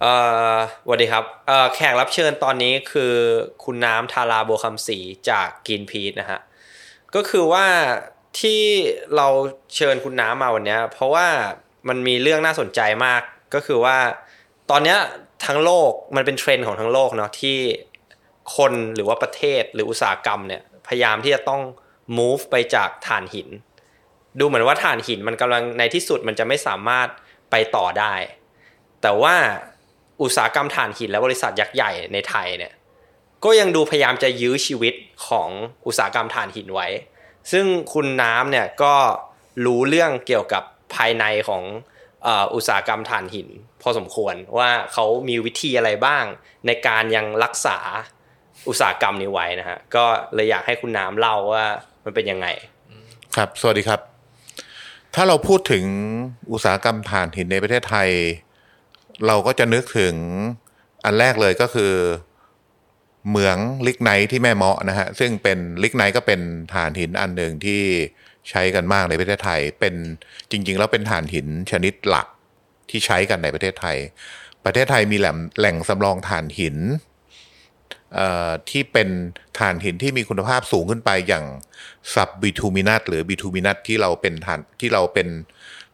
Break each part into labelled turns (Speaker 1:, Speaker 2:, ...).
Speaker 1: เอ่อสวัสดีครับเอ่อแขกรับเชิญตอนนี้คือคุณน้ำทาราโบคำศรีจากกินพีทนะฮะ ก็คือว่าที่เราเชิญคุณน้ำมาวันเนี้ยเพราะว่ามันมีเรื่องน่าสนใจมาก ก็คือว่า ตอนเนี้ยทั้งโลกมันเป็นเทรนด์ของทั้งโลกเนาะที่คนหรือว่าประเทศหรืออุตสาหกรรมเนี่ยพยายามที่จะต้อง move ไปจากถ่านหิน ดูเหมือนว่าถ่านหินมันกำลังในที่สุดมันจะไม่สามารถไปต่อได้ แต่ว่า อุตสาหกรรมถ่านหินและบริษัทยักษ์ใหญ่ในไทยเนี่ยก็ยังดูพยายามจะยื้อชีวิตของอุตสาหกรรมถ่านหินไว้ ซึ่งคุณน้ำเนี่ยก็รู้เรื่องเกี่ยวกับภายในของอุตสาหกรรมถ่านหิน พอสมควรว่าเขามีวิธีอะไรบ้าง ในการยังรักษาอุตสาหกรรมนี้ไว้นะฮะก็เลยอยากให้คุณน้ำเล่าว่ามันเป็นยังไง
Speaker 2: ครับ สวัสดีครับ ถ้าเราพูดถึงอุตสาหกรรมถ่านหินในประเทศไทย เราก็จะนึกถึงอันแรกเลยก็คือเหมืองลิกไนท์ที่แม่เมาะนะฮะซึ่งเป็นลิกไนท์ก็เป็นถ่านหินอันหนึ่งที่ใช้กันมากในประเทศไทย เป็นจริง ๆ แล้วเป็นถ่านหินชนิดหลักที่ใช้กันในประเทศไทย ประเทศไทยมีแหล่งแหล่งสำรองถ่านหินที่เป็นถ่านหินที่มีคุณภาพสูงขึ้นไปอย่างซับบิทูมินัสหรือบิทูมินัสที่เราเป็นถ่านที่เราเป็น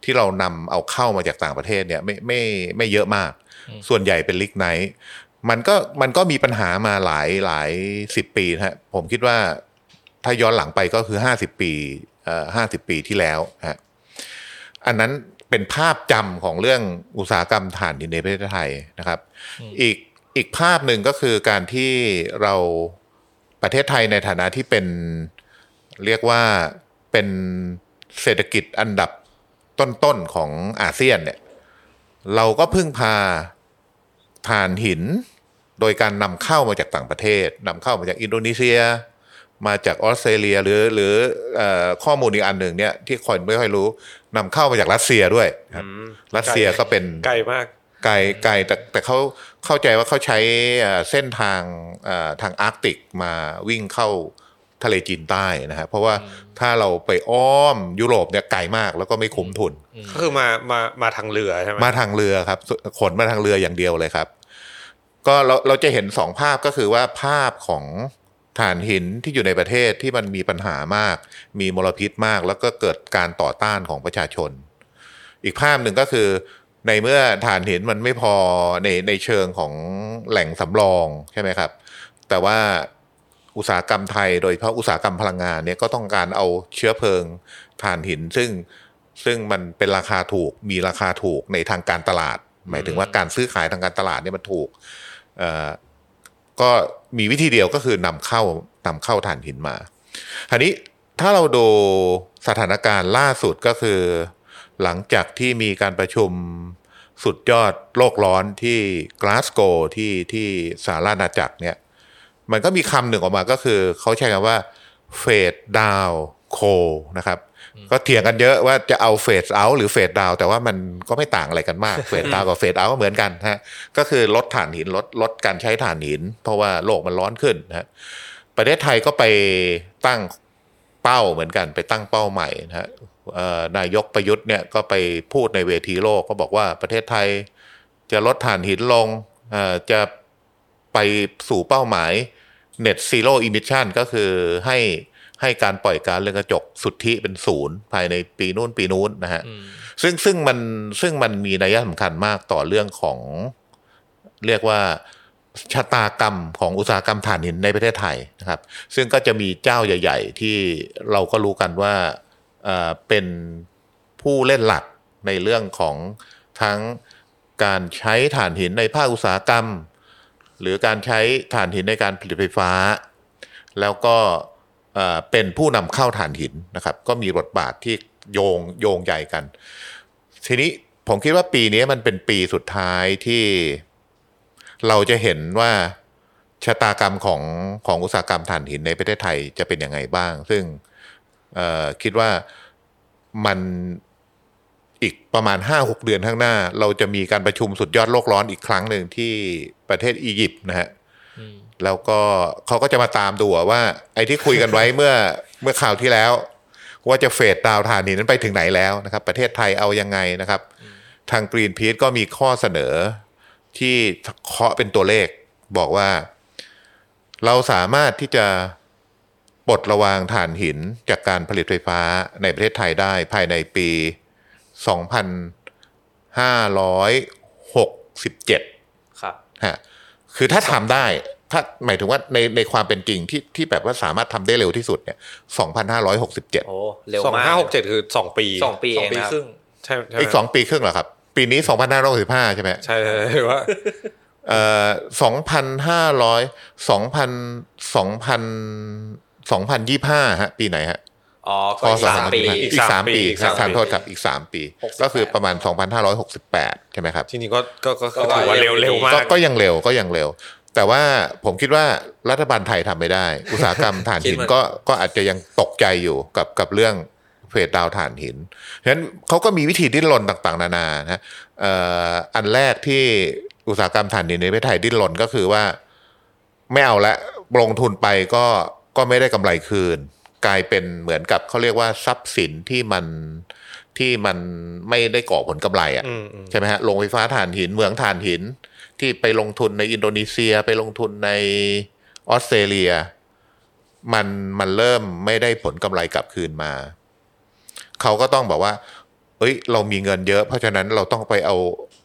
Speaker 2: ที่เรานำเอาเข้ามาจากต่างประเทศเนี่ยไม่ไม่ไม่เยอะมาก ส่วนใหญ่เป็นลิกไนท์มันก็มันก็มีปัญหามาหลายหลายสิบปีนะฮะผมคิดว่าถ้าย้อนหลังไปก็คือห้าสิบปีเอ่อห้าสิบปีที่แล้วนะฮะอันนั้นเป็นภาพจำของเรื่องอุตสาหกรรมถ่านหินในประเทศไทยนะครับ อีกอีกภาพหนึ่งก็คือการที่เราประเทศไทยในฐานะที่เป็นเรียกว่าเป็นเศรษฐกิจอันดับ ต้นๆของอาเซียนเนี่ยเราก็พึ่งพาถ่านหิน โดยการนำเข้ามาจากต่างประเทศนำเข้ามาจากอินโดนีเซีย มาจากออสเตรเลียหรือหรือเอ่อข้อมูลอีกอันหนึ่งเนี่ยที่คนไม่ค่อยรู้นำเข้ามาจากรัสเซียด้วยครับรัสเซียก็เป็น
Speaker 3: ไกลมาก
Speaker 2: ไกลไกลแต่แต่เขาเข้าใจว่าเขาใช้เอ่อเส้นทางเอ่อทางอาร์กติกมาวิ่งเข้า ทะเลจีนใต้นะฮะเพราะว่าถ้าเราไปอ้อมยุโรปเนี่ยไกลมากแล้วก็ไม่คุ้มทุน
Speaker 3: ก็คือมามามาทางเรือใช่ไหม
Speaker 2: มาทางเรือครับขนมาทางเรืออย่างเดียวเลยครับ ก็เราเราจะเห็นสองภาพก็คือว่าภาพของถ่านหินที่อยู่ในประเทศที่มันมีปัญหามาก มีมลพิษมาก แล้วก็เกิดการต่อต้านของประชาชน อีกภาพหนึ่งก็คือในเมื่อถ่านหินมันไม่พอในในเชิงของแหล่งสำรองใช่ไหมครับ แต่ว่า อุตสาหกรรมไทย โดยเฉพาะอุตสาหกรรมพลังงานเนี่ยก็ต้องการเอาเชื้อเพลิงถ่านหิน ซึ่งซึ่งมันเป็นราคาถูกมีราคาถูกในทางการตลาด หมายถึงว่าการซื้อขายทางการตลาดเนี่ยมันถูกเออก็มีวิธีเดียวก็คือนำเข้านำเข้าถ่านหินมาทีนี้ถ้าเราดูสถานการณ์ล่าสุดก็คือ หลังจากที่มีการประชุมสุดยอดโลกร้อนที่กลาสโกที่ที่สหราชอาณาจักรเนี่ย มันก็มีคำหนึ่งออกมาก็คือเขาใช้คำว่าเฟดดาวโคนะครับก็เถียงกันเยอะว่าจะเอาเฟดเอาหรือเฟดดาวแต่ว่ามันก็ไม่ต่างอะไรกันมากเฟดดาวกับเฟดเอาก็เหมือนกันฮะก็คือลดถ่านหินลดลดการใช้ถ่านหิน เพราะว่าโลกมันร้อนขึ้นนะฮะประเทศไทยก็ไปตั้งเป้าเหมือนกัน ไปตั้งเป้าใหม่นะฮะเอ่อนายกประยุทธ์เนี่ยก็ไปพูดในเวทีโลกก็บอกว่าประเทศไทยจะลดถ่านหินลงเอ่อจะ ไปสู่เป้าหมาย Net Zero Emission ก็คือให้ให้การปล่อยก๊าซเรือนกระจกสุทธิเป็นศูนย์ภายในปีนู้นปีนู้นนะฮะซึ่งซึ่งมันซึ่งมันมีนัยสำคัญมากต่อเรื่องของ เรียกว่าชะตากรรมของอุตสาหกรรมถ่านหินในประเทศไทยนะครับ ซึ่งก็จะมีเจ้าใหญ่ ๆ ที่เราก็รู้กันว่าเอ่อเป็นผู้เล่นหลักในเรื่องของทั้งการใช้ถ่านหินในภาคอุตสาหกรรม หรือการใช้ถ่านหินในการผลิตไฟฟ้า แล้วก็เป็นผู้นำเข้าถ่านหินนะครับ ก็มีบทบาทที่โยงโยงใหญ่กัน ทีนี้ผมคิดว่าปีนี้มันเป็นปีสุดท้ายที่เราจะเห็นว่าชะตากรรมของของอุตสาหกรรมถ่านหินในประเทศไทยจะเป็นยังไงบ้าง ซึ่งคิดว่ามัน อีกประมาณห้าหกเดือนข้างหน้า เราจะมีการประชุมสุดยอดโลกร้อนอีกครั้งหนึ่งที่ประเทศอียิปต์นะฮะแล้วก็เขาก็จะมาตามดูว่า ไอ้ที่คุยกันไว้เมื่อเมื่อข่าวที่แล้ว ว่าจะเฟดดาวน์ฐานหินนั้นไปถึงไหนแล้วนะครับ ประเทศไทยเอายังไงนะครับ ทางกรีนพี e ก็มีข้อเสนอที่เคาะเป็นตัวเลขบอกว่า เราสามารถที่จะปลดระวางถ่านหินจากการผลิตไฟฟ้าในประเทศไทยได้ภายในปี 2567
Speaker 1: ครับ
Speaker 2: ฮะคือถ้าทำได้ถ้าหมายถึงว่าในในความเป็นจริงที่ที่แบบว่าสามารถทำได้เร็วที่สุดเนี่ย 2567
Speaker 1: โอ้เร็ว
Speaker 3: สอง
Speaker 1: มาก
Speaker 3: ห้าหกเจ็ดคือสองปี
Speaker 1: สองปีเองนะครับ
Speaker 4: ครึ่ง
Speaker 3: ใช่ใช่ไหม
Speaker 2: อีกสองปีครึ่งเหรอครับ ปีนี้ 2565 ใช่ไหม
Speaker 3: ใช่ใช่ใช่ว่า
Speaker 2: เอ่อสองพันห้าร้อยสองพันสองพันสองพันยี่ห้าฮะ ปีไหนฮะ
Speaker 1: อ๋อ
Speaker 2: พ
Speaker 1: ก็อีก
Speaker 2: ศ
Speaker 1: สามปี
Speaker 2: 25อีกสามปี
Speaker 3: อีกสามปี
Speaker 2: ทานโทษครับอีกสามปี ก็คือประมาณสองพันห้าร้อยหกสิบแปดใช่ไหมครับ
Speaker 3: จริงๆก็ก็ก็ก็
Speaker 1: ก็
Speaker 3: ถือว่า
Speaker 1: เร็
Speaker 3: เร็
Speaker 1: ว
Speaker 3: วเร็วมา
Speaker 2: ก็
Speaker 3: ก
Speaker 2: ก็ยังเร็วก็ยังเร็ว แต่ว่าผมคิดว่ารัฐบาลไทยทำไม่ได้ อุตสาหกรรมถ่านหิน
Speaker 4: คิดเหมือน
Speaker 2: ก็ก็อาจจะยังตกใจอยู่กับกับเรื่องเฟสดาวถ่านหินฉะนั้นเขาก็มีวิธีดิ้นรนต่างๆ นานานะเอ่ออันแรกที่อุตสาหกรรมถ่านหินในประเทศไทยดิ้นรนก็คือว่าไม่เอาละลงทุนไปก็ก็ไม่ได้กำไรคืน กลายเป็นเหมือนกับเขาเรียกว่าทรัพย์สินที่มันที่มันไม่ได้ก่อผลกำไรอะ
Speaker 3: อืมอืม
Speaker 2: ใช่ไหมฮะโรงไฟฟ้าถ่านหินเมืองถ่านหิน ที่ไปลงทุนในอินโดนีเซียไปลงทุนในออสเตรเลีย มันมันเริ่มไม่ได้ผลกำไรกลับคืนมา เขาก็ต้องบอกว่า เอ้ย เรามีเงินเยอะ เพราะฉะนั้นเราต้องไปเอา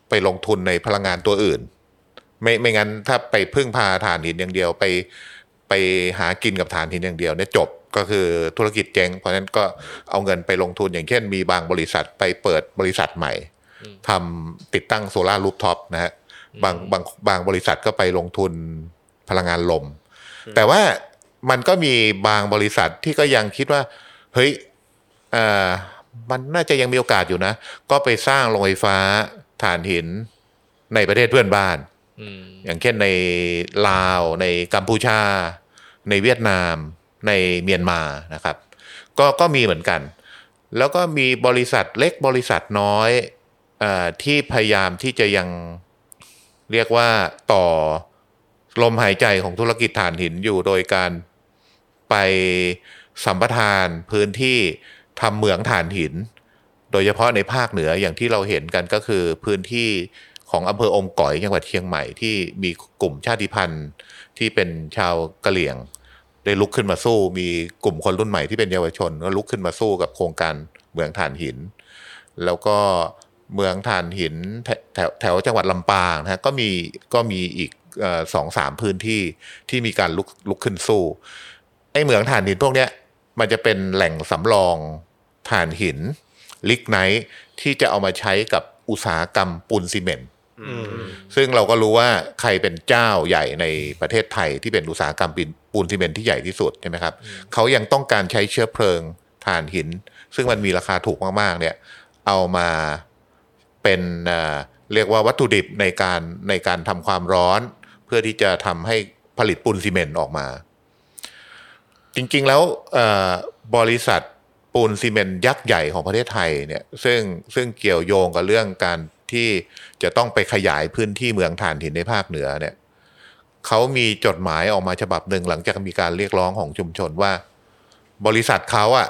Speaker 2: ไปลงทุนในพลังงานตัวอื่น ไม่ไม่งั้นถ้าไปพึ่งพาถ่านหินอย่างเดียวไป ไปหากินกับถ่านหินอย่างเดียวเนี่ยจบก็คือธุรกิจเจ๊งเพราะฉะนั้นก็เอาเงินไปลงทุนอย่างเช่น มีบางบริษัทไปเปิดบริษัทใหม่ทำติดตั้งโซลาร์รูฟท็อปนะฮะบางบางบางบริษัทก็ไปลงทุนพลังงานลม แต่ว่ามันก็มีบางบริษัทที่ก็ยังคิดว่า เฮ้ยเอ่อมันน่าจะยังมีโอกาสอยู่นะ ก็ไปสร้างโรงไฟฟ้าถ่านหินในประเทศเพื่อนบ้าน
Speaker 4: อ
Speaker 2: ย่างเช่นในลาวในกัมพูชา ในเวียดนาม ในเมียนมานะครับ ก็ก็มีเหมือนกัน แล้วก็มีบริษัทเล็กบริษัทน้อยอที่พยายามที่จะยังเรียกว่าต่อลมหายใจของธุรกิจถ่านหินอยู่โดยการไปสัมปทานพื้นที่ทำเหมืองถ่านหิน โดยเฉพาะในภาคเหนืออย่างที่เราเห็นกันก็คือพื้นที่ ของอำเภออมก๋อยจังหวัดเชียงใหม่ที่มีกลุ่มชาติพันธุ์ที่เป็นชาวกะเหรี่ยง ได้ลุกขึ้นมาสู้ มีกลุ่มคนรุ่นใหม่ที่เป็นเยาวชนก็ลุกขึ้นมาสู้กับโครงการเมืองถ่านหิน แล้วก็เมืองถ่านหินแถแถวแถวจังหวัดลำปางนะฮะก็มีก็มีอีกสองสามพื้นที่ที่มีการลุกลุกขึ้นสู้ไอ้เหมืองถ่านหินพวกเนี้ยมันจะเป็นแหล่งสำรองถ่านหินลิกไนท์ที่จะเอามาใช้กับอุตสาหกรรมปูนซีเมนต์ ซึ่งเราก็รู้ว่าใครเป็นเจ้าใหญ่ในประเทศไทยที่เป็นอุตสาหกรรมปูนปูนซีเมนต์ที่ใหญ่ที่สุดใช่ไหมครับเขายังต้องการใช้เชื้อเพลิงถ่านหิน ซึ่งมันมีราคาถูกมากๆ เนี่ย เอามาเป็นเอ่อเรียกว่าวัตถุดิบในการในการทำความร้อน เพื่อที่จะทำให้ผลิตปูนซีเมนต์ออกมา จริงๆแล้วเอ่อบริษัทปูนซีเมนต์ยักษ์ใหญ่ของประเทศไทยเนี่ย ซึ่งซึ่งเกี่ยวโยงกับเรื่องการ ที่จะต้องไปขยายพื้นที่เหมืองถ่านหินในภาคเหนือเนี่ยเขามีจดหมายออกมาฉบับหนึ่งหลังจากมีการเรียกร้องของชุมชนว่า บริษัทเขาอะ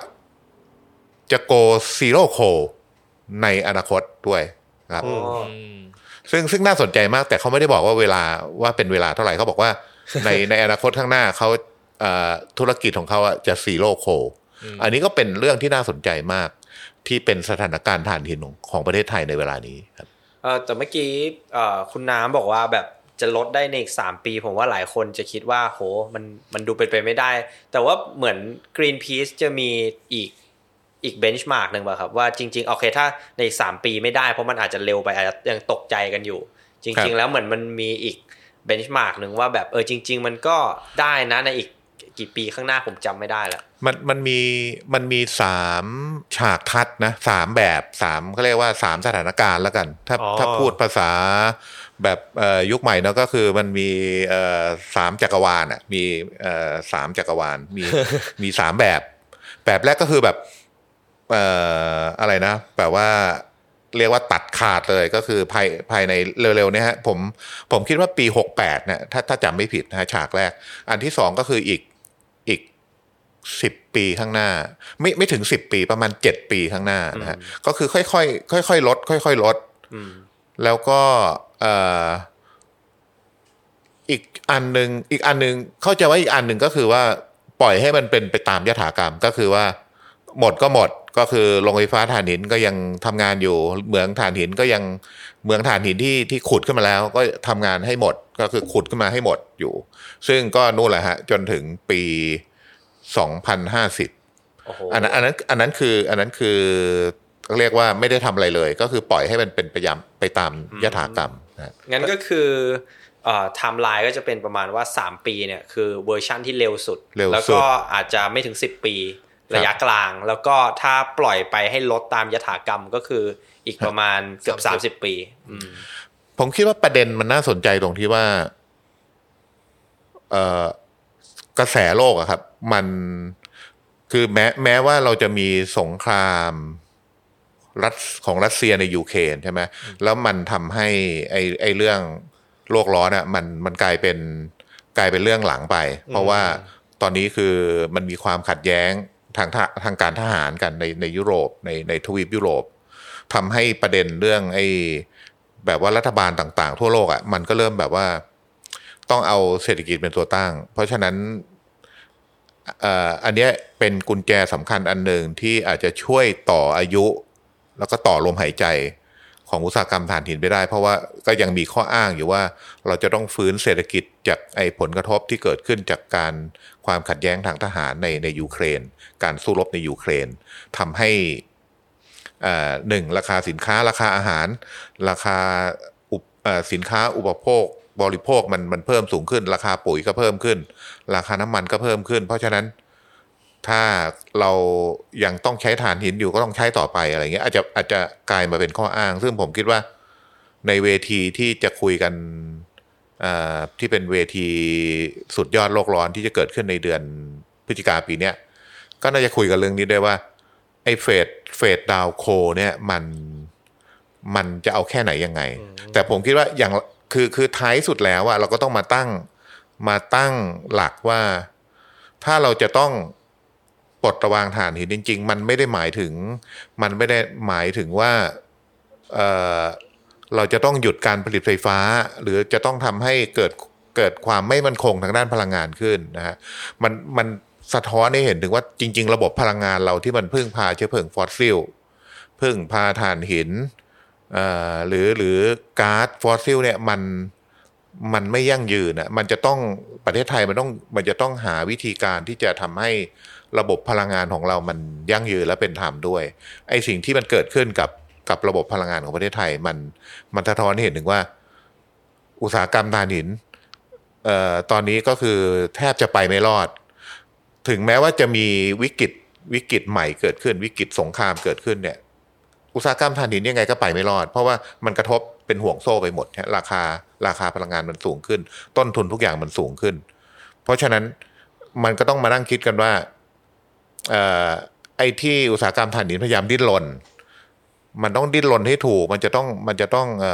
Speaker 2: จะ go zero coal ในอนาคตด้วยครับ
Speaker 3: อืม
Speaker 4: อืม
Speaker 2: ซึ่งซึ่งน่าสนใจมาก แต่เขาไม่ได้บอกว่าเวลาว่าเป็นเวลาเท่าไหร่เขาบอกว่า ในในอนาคตข้างหน้าเขาเอ่อธุรกิจของเขาอะจะซีโร่โคอันนี้ก็เป็นเรื่องที่น่าสนใจมาก ที่เป็นสถานการณ์ถ่านหินของของประเทศไทยในเวลานี้ครับ
Speaker 1: เออแต่เมื่อกี้เอ่อคุณน้ำบอกว่าแบบจะลดได้ในอีกสามปี ผมว่าหลายคนจะคิดว่าโหมันมันดูเป็นไปไม่ได้ แต่ว่าเหมือน Greenpeace จะมีอีกอีกเบนช์มาร์กหนึ่งป่ะครับ ว่าจริง ๆ โอเคถ้าในอีกสามปีไม่ได้เพราะมันอาจจะเร็วไปอาจจะยังตกใจกันอยู่จ
Speaker 2: ครั
Speaker 1: ริง
Speaker 2: บ
Speaker 1: ๆแล้วเหมือนมันมีอีกเบนช์มาร์กหนึ่งว่าแบบเออจริง ๆ มันก็ได้นะในอีก กี่ปีข้างหน้าผมจำไม่ได้แล้ว
Speaker 2: มันมันมีมันมีสามฉากทัดนะสามแบบสามเขาเรียกว่าสามสถานการณ์แล้วกัน ถ้า
Speaker 3: อ๋อ
Speaker 2: ถ้าพูดภาษาแบบเอ่อยุคใหม่เนาะก็คือมันมีเอ่อสามจักรวาลอะมีเอ่อสามจักรวาลมีมีสามแบบ แบบแรกก็คือแบบเอ่ออะไรนะแบบว่าเรียกว่าตัดขาดเลยก็คือภายภายในเร็วๆเนี่ยฮะผมผมคิดว่าปีหกแปดเนี่ยถ้าถ้าจำไม่ผิดนะฮะฉากแรก อันที่สองก็คืออีก สิบปีข้างหน้า ไม่ไม่ถึงสิบปีประมาณเจ็ดปีข้างหน้านะฮะก็คือค่อยๆค่อยๆลด ค่อยๆลดแล้วก็อีกอันหนึ่งอีกอันหนึ่งเข้าใจว่าอีกอันหนึ่งก็คือว่าปล่อยให้มันเป็นไปตามยถากรรมก็คือว่า หมดก็หมดก็คือโรงไฟฟ้าถ่านหินก็ยังทำงานอยู่เหมืองถ่านหินก็ยังเหมืองถ่านหินที่ที่ขุดขึ้นมาแล้ว ก็ทำงานให้หมดก็คือขุดขึ้นมาให้หมดอยู่ ซึ่งก็นู่นแหละฮะ จนถึงปี สองพันห้าสิบ
Speaker 1: โอ้โห
Speaker 2: อันนั้นอันนั้นอันนั้นคืออันนั้นคือเรียกว่าไม่ได้ทำอะไรเลย ก็คือปล่อยให้มันเป็นไปยามไปตามยถากรรมนะ
Speaker 1: งั้นก็คือเอ่อไทม์ไลน์ก็จะเป็นประมาณว่า 3 ปีเนี่ยคือเวอร์ชั่นที่เร็วสุด
Speaker 2: เร็ว
Speaker 1: แล้ว
Speaker 2: สุด
Speaker 1: ก็อาจจะไม่ถึง 10 ปีระยะกลาง แล้วก็ถ้าปล่อยไปให้ลดตามยถากรรมก็คืออีกประมาณเกือบ30 ปีอืม
Speaker 2: ผมคิดว่าประเด็นมันน่าสนใจตรงที่ว่าเอ่อ กระแสโลกอะครับ มันคือแม้แม้ว่าเราจะมีสงครามรัสของรัสเซียในยูเครนใช่ไหมแล้วมันทำให้ไอไอเรื่องโลกร้อนอะมันมันกลายเป็นกลายเป็นเรื่องหลังไป เพราะว่าตอนนี้คือมันมีความขัดแย้งทางทะทางการทหารกันในในยุโรปในในทวีปยุโรปทำให้ประเด็นเรื่องไอแบบว่ารัฐบาลต่าง ๆ ทั่วโลกอะ่ะมันก็เริ่มแบบว่า ต้องเอาเศรษฐกิจเป็นตัวตั้ง เพราะฉะนั้นอ่ออันนี้เป็นกุญแจสำคัญอันหนึ่งที่อาจจะช่วยต่ออายุ แล้วก็ต่อลมหายใจของอุตสาหกรรมถ่านหินไปได้ เพราะว่าก็ยังมีข้ออ้างอยู่ว่าเราจะต้องฟื้นเศรษฐกิจจากไอ้ผลกระทบที่เกิดขึ้นจากการความขัดแย้งทางทหารในในยูเครน การสู้รบในยูเครนทำให้อ่าหนึ่งราคาสินค้าราคาอาหาร ราคาอุปสินค้าอุปโภค บริโภคมันมันเพิ่มสูงขึ้น ราคาปุ๋ยก็เพิ่มขึ้น ราคาน้ำมันก็เพิ่มขึ้น เพราะฉะนั้นถ้าเรายังต้องใช้ถ่านหินอยู่ก็ต้องใช้ต่อไปอะไรเงี้ยอาจจะอาจจะกลายมาเป็นข้ออ้าง ซึ่งผมคิดว่าในเวทีที่จะคุยกันอ่าที่เป็นเวทีสุดยอดโลกร้อนที่จะเกิดขึ้นในเดือนพฤศจิกาปีเนี้ยก็น่าจะคุยกันเรื่องนี้ด้วยว่าไอ้เฟดเฟดดาวโคเนี่ยมันมันจะเอาแค่ไหนยังไง แต่ผมคิดว่าอย่าง คือคือท้ายสุดแล้วอะเราก็ต้องมาตั้งมาตั้งหลักว่า ถ้าเราจะต้องปลดระวางฐานหินจริง ๆ มันไม่ได้หมายถึง มันไม่ได้หมายถึงว่าเออเราจะต้องหยุดการผลิตไฟฟ้า หรือจะต้องทำให้เกิดเกิดความไม่มั่นคงทางด้านพลังงานขึ้นนะฮะมันมันสะท้อนให้เห็นถึงว่าจริง ๆ ระบบพลังงานเราที่มันพึ่งพาเชื้อเพลิงฟอสซิลพึ่งพาถ่านหินเหรือหรือก๊าซฟอสซิลเนี่ยมันมันไม่ยั่งยืนอะมันจะต้องประเทศไทยมันต้องมันจะต้องหาวิธีการที่จะทำให้ระบบพลังงานของเรามันยั่งยืนและเป็นธรรมด้วยไอ้สิ่งที่มันเกิดขึ้นกับกับระบบพลังงานของประเทศไทย มันมันสะท้อนให้เห็นถึงว่า อุตสาหกรรมถ่านหินเอ่อตอนนี้ก็คือแทบจะไปไม่รอด ถึงแม้ว่าจะมีวิกฤตวิกฤตใหม่เกิดขึ้น วิกฤตสงครามเกิดขึ้นเนี่ย อุตสาหกรรมถ่านหินยังไงก็ไปไม่รอด เพราะว่ามันกระทบเป็นห่วงโซ่ไปหมดฮะราคาราคาพลังงานมันสูงขึ้น ต้นทุนทุกอย่างมันสูงขึ้น เพราะฉะนั้นมันก็ต้องมานั่งคิดกันว่าออไอ้ที่อุตสาหกรรมถ่านหินพยายามดิ้นรนมันต้องดิ้นรนให้ถูก มันจะต้องมันจะต้องอ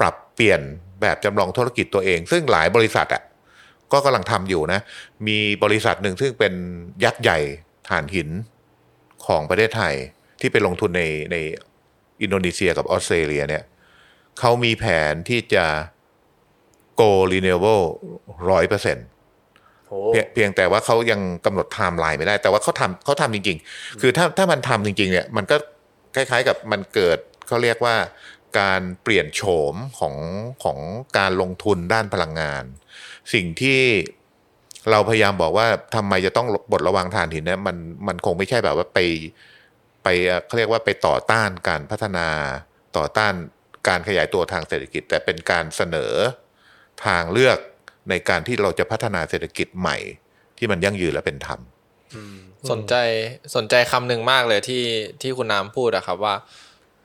Speaker 2: ปรับเปลี่ยนแบบจำลองธุรกิจตัวเอง ซึ่งหลายบริษัทอะก็กำลังทำอยู่นะ มีบริษัทหนึ่งซึ่งเป็นยักษ์ใหญ่ถ่านหินของประเทศไทยที่ไปลงทุนในใน อินโดนีเซียกับออสเตรเลียเนี่ยเขามีแผนที่จะ go renewable ร้อยเปอร์เซ็นต์
Speaker 1: โอ้
Speaker 2: เพียงเพียงแต่ว่าเขายังกำหนดไทม์ไลน์ไม่ได้ แต่ว่าเขาทำเขาทำจริง ๆ คือถ้าถ้ามันทำจริง ๆ เนี่ย มันก็คล้ายๆกับมันเกิดเขาเรียกว่าการเปลี่ยนโฉมของของการลงทุนด้านพลังงาน สิ่งที่เราพยายามบอกว่าทำไมจะต้องบดระวังถ่านหินเนี่ยมันมันคงไม่ใช่แบบว่าไป ไปเอ่อเขาเรียกว่าไปต่อต้านการพัฒนาต่อต้านการขยายตัวทางเศรษฐกิจ แต่เป็นการเสนอทางเลือกในการที่เราจะพัฒนาเศรษฐกิจใหม่ ที่มันยั่งยืนและเป็นธรรม
Speaker 4: สนใจสนใจคำหนึ่งมากเลยที่ที่คุณน้ำพูดอะครับว่า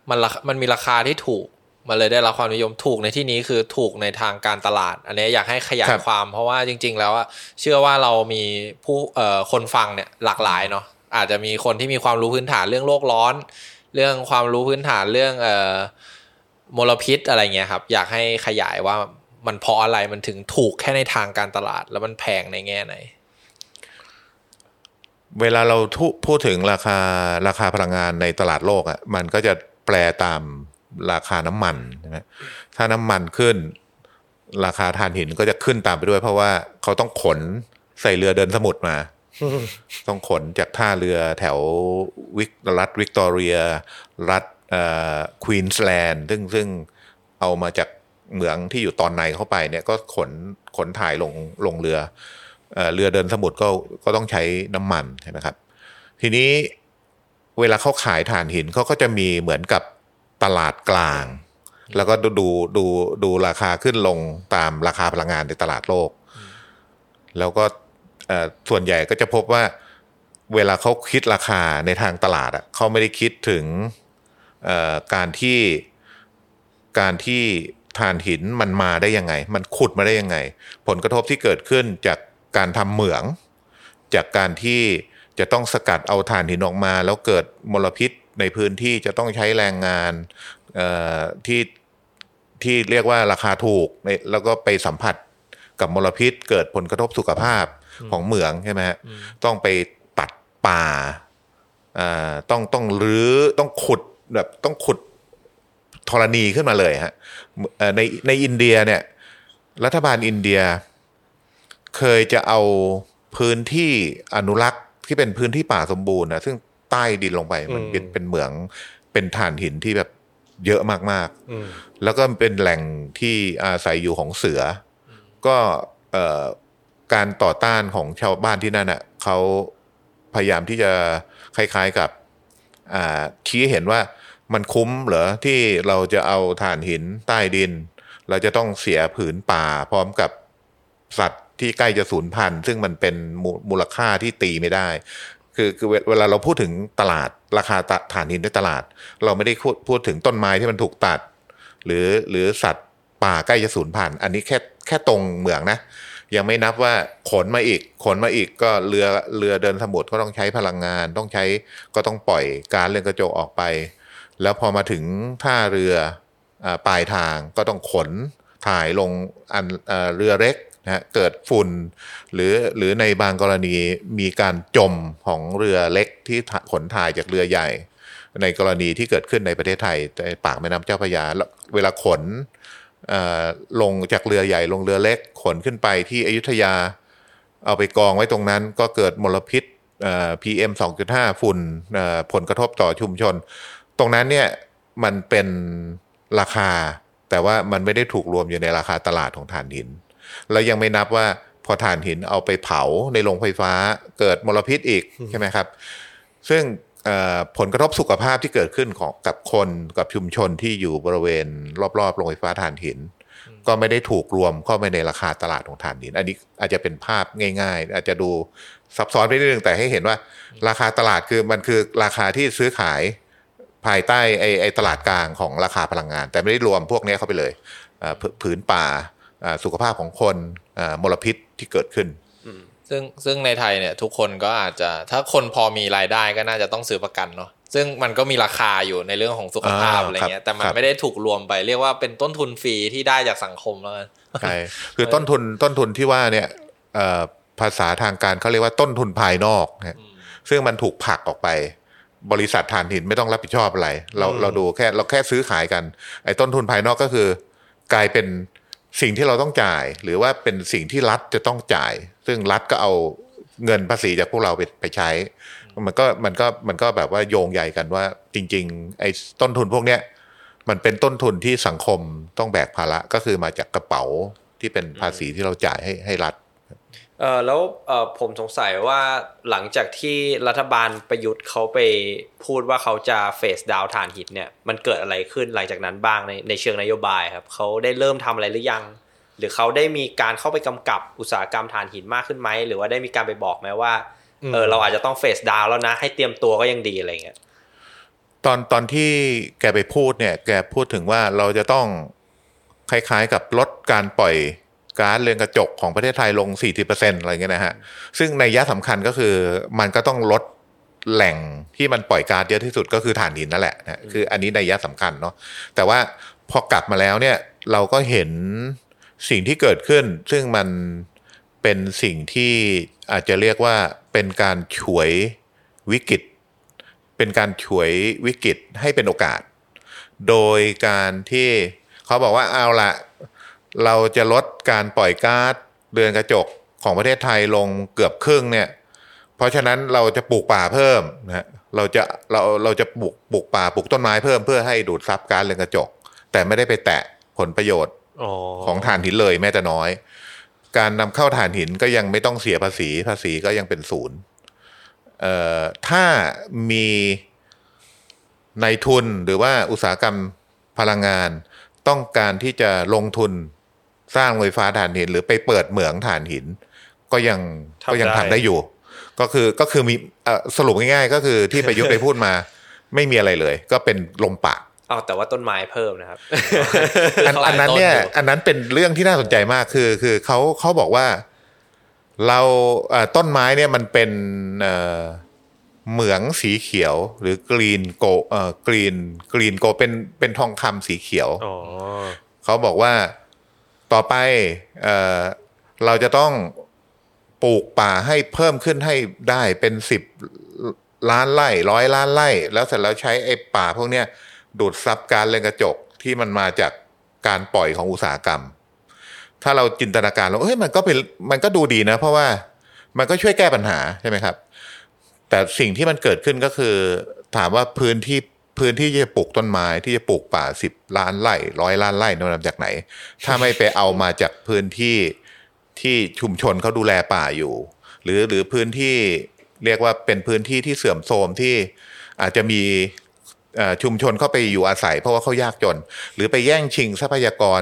Speaker 4: มันราคามันมีราคาที่ถูกมันเลยได้รับความนิยมถูกในที่นี้คือถูกในทางการตลาด อันนี้อยากให้ขยา
Speaker 2: ค
Speaker 4: ย
Speaker 2: รับ
Speaker 4: ความ เพราะว่าจริง ๆ แล้วอะเชื่อว่าเรามีผู้เอ่อคนฟังเนี่ยหลากหลายเนาะ อาจจะมีคนที่มีความรู้พื้นฐานเรื่องโลกร้อน เรื่องความรู้พื้นฐานเรื่องเอ่อมลพิษอะไรเงี้ยครับ อยากให้ขยายว่ามันเพราะอะไรมันถึงถูกแค่ในทางการตลาด แล้วมันแพงในแง่ไหน
Speaker 2: เวลาเราพูดถึงราคาราคาพลังงานในตลาดโลกอะ่ะมันก็จะแปลตามราคาน้ำมันใช่ไหมถ้าน้ำมันขึ้น ราคาถ่านหินก็จะขึ้นตามไปด้วย เพราะว่าเขาต้องขนใส่เรือเดินสมุทรมา ต้องขนจากท่าเรือแถววิกรัฐวิกตอเรีย รัฐควีนสแลนด์ซึ่งซึ่งเอามาจากเหมืองที่อยู่ตอนในเข้าไปเนี่ยก็ขนขนถ่ายลงลงเรือเอเรือเดินสมุทรก็ก็ต้องใช้น้ำมันใช่ไหมครับ ทีนี้เวลาเขาขายถ่านหินเขาก็จะมีเหมือนกับตลาดกลาง แล้วก็ดูดูดูดูราคาขึ้นลงตามราคาพลังงานในตลาดโลก แล้วก็ ส่วนใหญ่ก็จะพบว่าเวลาเขาคิดราคาในทางตลาดอะเขาไม่ได้คิดถึงการที่การที่ถ่านหินมันมาได้ยังไง มันขุดมาได้ยังไง ผลกระทบที่เกิดขึ้นจากการทำเหมือง จากการที่จะต้องสกัดเอาถ่านหินออกมา แล้วเกิดมลพิษในพื้นที่จะต้องใช้แรงงานที่ที่เรียกว่าราคาถูกแล้วก็ไปสัมผัสกับมลพิษ เกิดผลกระทบสุขภาพ ของเหมืองใช่ไหมฮะต้องไปตัดป่าอ่าต้องต้องรื้อต้องขุดแบบต้องขุดธรณีขึ้นมาเลยฮะเอ่อในในอินเดียเนี่ย รัฐบาลอินเดีย เคยจะเอาพื้นที่อนุรักษ์ที่เป็นพื้นที่ป่าสมบูรณ์นะซึ่งใต้ดินลงไปมันเป็นเป็นเหมืองเป็นถ่านหินที่แบบเยอะมาก
Speaker 3: อืม
Speaker 2: ๆแล้วก็เป็นแหล่งที่อาศัยอยู่ของเสืออก็เอ่อ การต่อต้านของชาวบ้านที่นั่นอะเขาพยายามที่จะคล้ายๆกับชี้เห็นว่ามันคุ้มเหรอที่เราจะเอาถ่านหินใต้ดิน เราจะต้องเสียผืนป่าพร้อมกับสัตว์ที่ใกล้จะสูญพันธุ์ ซึ่งมันเป็นมูลค่าที่ตีไม่ได้ คือคือเวลาเราพูดถึงตลาดราคาถ่านหินในตลาด เราไม่ได้พูดพูดถึงต้นไม้ที่มันถูกตัด หรือหรือสัตว์ป่าใกล้จะสูญพันธุ์ อันนี้แค่แค่ตรงเหมืองนะ ยังไม่นับว่าขนมาอีก ขนมาอีกก็เรือเรือเดินสมุทรก็ต้องใช้พลังงาน ต้องใช้ก็ต้องปล่อยการเรือนกระจกออกไป แล้วพอมาถึงท่าเรืออปลายทางก็ต้องขนถ่ายลงอันเอ่อเรือเล็กนะฮะเกิดฝุ่น หรือหรือในบางกรณีมีการจมของเรือเล็กที่ขนถ่ายจากเรือใหญ่ ในกรณีที่เกิดขึ้นในประเทศไทยในปากแม่น้ำเจ้าพระยาเวลาขน ลงจากเรือใหญ่ลงเรือเล็กขนขึ้นไปที่อยุธยา เอาไปกองไว้ตรงนั้นก็เกิดมลพิษเอ่อ PM 2.5 ฝุ่นผลกระทบต่อชุมชน ตรงนั้นเนี่ยมันเป็นราคา แต่ว่ามันไม่ได้ถูกรวมอยู่ในราคาตลาดของถ่านหิน แล้วยังไม่นับว่าพอถ่านหินเอาไปเผาในโรงไฟฟ้าเกิดมลพิษอีกใช่ไหมครับ ซึ่ง ผลกระทบสุขภาพที่เกิดขึ้นของกับคนกับชุมชนที่อยู่บริเวณ รอบๆโรงไฟฟ้าถ่านหิน ก็ไม่ได้ถูกรวมเข้าไปในราคาตลาดของถ่านหิน อันนี้อาจจะเป็นภาพง่าย ๆ อาจจะดูซับซ้อนไปนิดนึงแต่ให้เห็นว่า ราคาตลาดคือมันคือราคาที่ซื้อขายภายใต้ไอ้ไอ้ตลาดกลางของราคาพลังงาน แต่ไม่ได้รวมพวกนี้เข้าไปเลยอ่าผืผืนป่าอ่าสุขภาพของคนอ่ามลพิษที่เกิดขึ้น
Speaker 4: ซึ่งซึ่งในไทยเนี่ยทุกคนก็อาจจะถ้าคนพอมีรายได้ก็น่าจะต้องซื้อประกันเนาะซึ่งมันก็มีราคาอยู่ในเรื่องของสุขภาพ
Speaker 2: อ่า
Speaker 4: อะไรเงี้
Speaker 2: ครั
Speaker 4: ย
Speaker 2: บ
Speaker 4: แต่มัน
Speaker 2: ครับ
Speaker 4: ไม่ได้ถูกรวมไปเรียกว่าเป็นต้นทุนฟรีที่ได้จากสังคมแล้วกัน
Speaker 2: ใช่คือต้นทุนต้นทุนที่ว่าเนี่ยเอ่อภาษาทางการเขาเรียกว่าต้นทุนภายนอกนะซึ่งมันถูกผลักออกไป บริษัทถ่านหินไม่ต้องรับผิดชอบอะไร เราเราดูแค่เราแค่ซื้อขายกัน ไอ้ต้นทุนภายนอกก็คือ กลายเป็น สิ่งที่เราต้องจ่าย หรือว่าเป็นสิ่งที่รัฐจะต้องจ่าย ซึ่งรัฐก็เอาเงินภาษีจากพวกเราไปไปใช้ มันก็มันก็มันก็แบบว่าโยงใหญ่กันว่าจริง ๆ ไอ้ต้นทุนพวกเนี้ยมันเป็นต้นทุนที่สังคมต้องแบกภาระก็คือมาจากกระเป๋าที่เป็นภาษีที่เราจ่ายให้ให้รัฐ
Speaker 1: เออแล้วเออผมสงสัยว่าหลังจากที่รัฐบาลประยุทธ์เขาไปพูดว่าเขาจะเฟสดาวถ่านหินเนี่ยมันเกิดอะไรขึ้นหลังจากนั้นบ้างในในเชิงนโยบายครับเขาได้เริ่มทำอะไรหรือยัง หรือเขาได้มีการเข้าไปกำกับอุตสาหกรรมถ่านหินมากขึ้นไหมหรือว่าได้มีการไปบอกไหมว่าเออเราอาจจะต้องเฟสดาวแล้วนะ ให้เตรียมตัวก็ยังดีอะไรเงี้ย
Speaker 2: ตอนตอนที่แกไปพูดเนี่ย แกพูดถึงว่าเราจะต้องคล้ายๆกับลดการปล่อย ก๊าซเรือนกระจกของประเทศไทยลง 40%อะไรเงี้ยนะฮะ ซึ่งในยะสำคัญก็คือมันก็ต้องลดแหล่งที่มันปล่อยก๊าซเยอะที่สุดก็คือถ่านหินนั่นแหละนะคืออันนี้ในยยะสำคัญเนาะแต่ว่าพอกลับมาแล้วเนี่ยเราก็เห็นสิ่งที่เกิดขึ้น ซึ่งมันเป็นสิ่งที่อาจจะเรียกว่าเป็นการฉวยวิกฤต เป็นการฉวยวิกฤตให้เป็นโอกาส โดยการที่เขาบอกว่าเอาละ เราจะลดการปล่อยก๊าซเรือนกระจกของประเทศไทยลงเกือบครึ่งเนี่ยเพราะฉะนั้นเราจะปลูกป่าเพิ่มนะฮะเราจะเราเราจะปลูกปลูกป่าปลูกต้นไม้เพิ่มเพื่อให้ดูดซับก๊าซเรือนกระจก แต่ไม่ได้ไปแตะผลประโยชน์
Speaker 3: อ๋อ
Speaker 2: ของถ่านหินเลยแม้แต่น้อย การนำเข้าถ่านหินก็ยังไม่ต้องเสียภาษีภาษีก็ยังเป็นศูนย์เอ่อถ้ามีในายทุนหรือว่าอุตสาหกรรมพลังงานต้องการที่จะลงทุน สร้างโรงไฟฟ้าถ่านหิน หรือไปเปิดเหมืองถ่านหิน ก็ยังก็ยังทำได้อยู่ ก็คือก็คือมีเอ่อสรุปง่ายๆ ก็คือที่ประยุทธ์ไปพูดมา ไม่มีอะไรเลย ก็เป็นลมปาก
Speaker 1: เอาแต่ว่าต้นไม้เพิ่มนะครับ
Speaker 2: อันอันนั้นเนี่ย อันนั้นเป็นเรื่องที่น่าสนใจมากคือคือเขาเขาบอกว่าเราเอ่อต้นไม้เนี่ยมันเป็นเอ่อเหมืองสีเขียวหรือกรีนโกเอ่อกรีนกรีนโกเป็นเป็นทองคำสีเขียว
Speaker 3: อ๋อ
Speaker 2: เขาบอกว่า ต่อไปเอเราจะต้องปลูกป่าให้เพิ่มขึ้นให้ได้เป็นสิบล้านไร่ร้อยล้านไร่แล้วเสร็จแล้วใช้ไอ้ป่าพวกเนี้ยดูดซับการเรือนกระจกที่มันมาจากการปล่อยของอุตสาหกรรม ถ้าเราจินตนาการแล้วเฮ้ยมันก็เป็นมันก็ดูดีนะ เพราะว่ามันก็ช่วยแก้ปัญหาใช่ไหมครับ แต่สิ่งที่มันเกิดขึ้นก็คือ ถามว่าพื้นที่ พื้นที่ที่จะปลูกต้นไม้ที่จะปลูกป่าสิบล้านไร่ร้อยล้านไร่นำมาจากไหน ถ้าไม่ไปเอามาจากพื้นที่ที่ชุมชนเขาดูแลป่าอยู่ หรือหรือพื้นที่เรียกว่าเป็นพื้นที่ที่เสื่อมโทรมที่อาจจะมีชุมชนเข้าไปอยู่อาศัย เพราะว่าเขายากจน หรือไปแย่งชิงทรัพยากร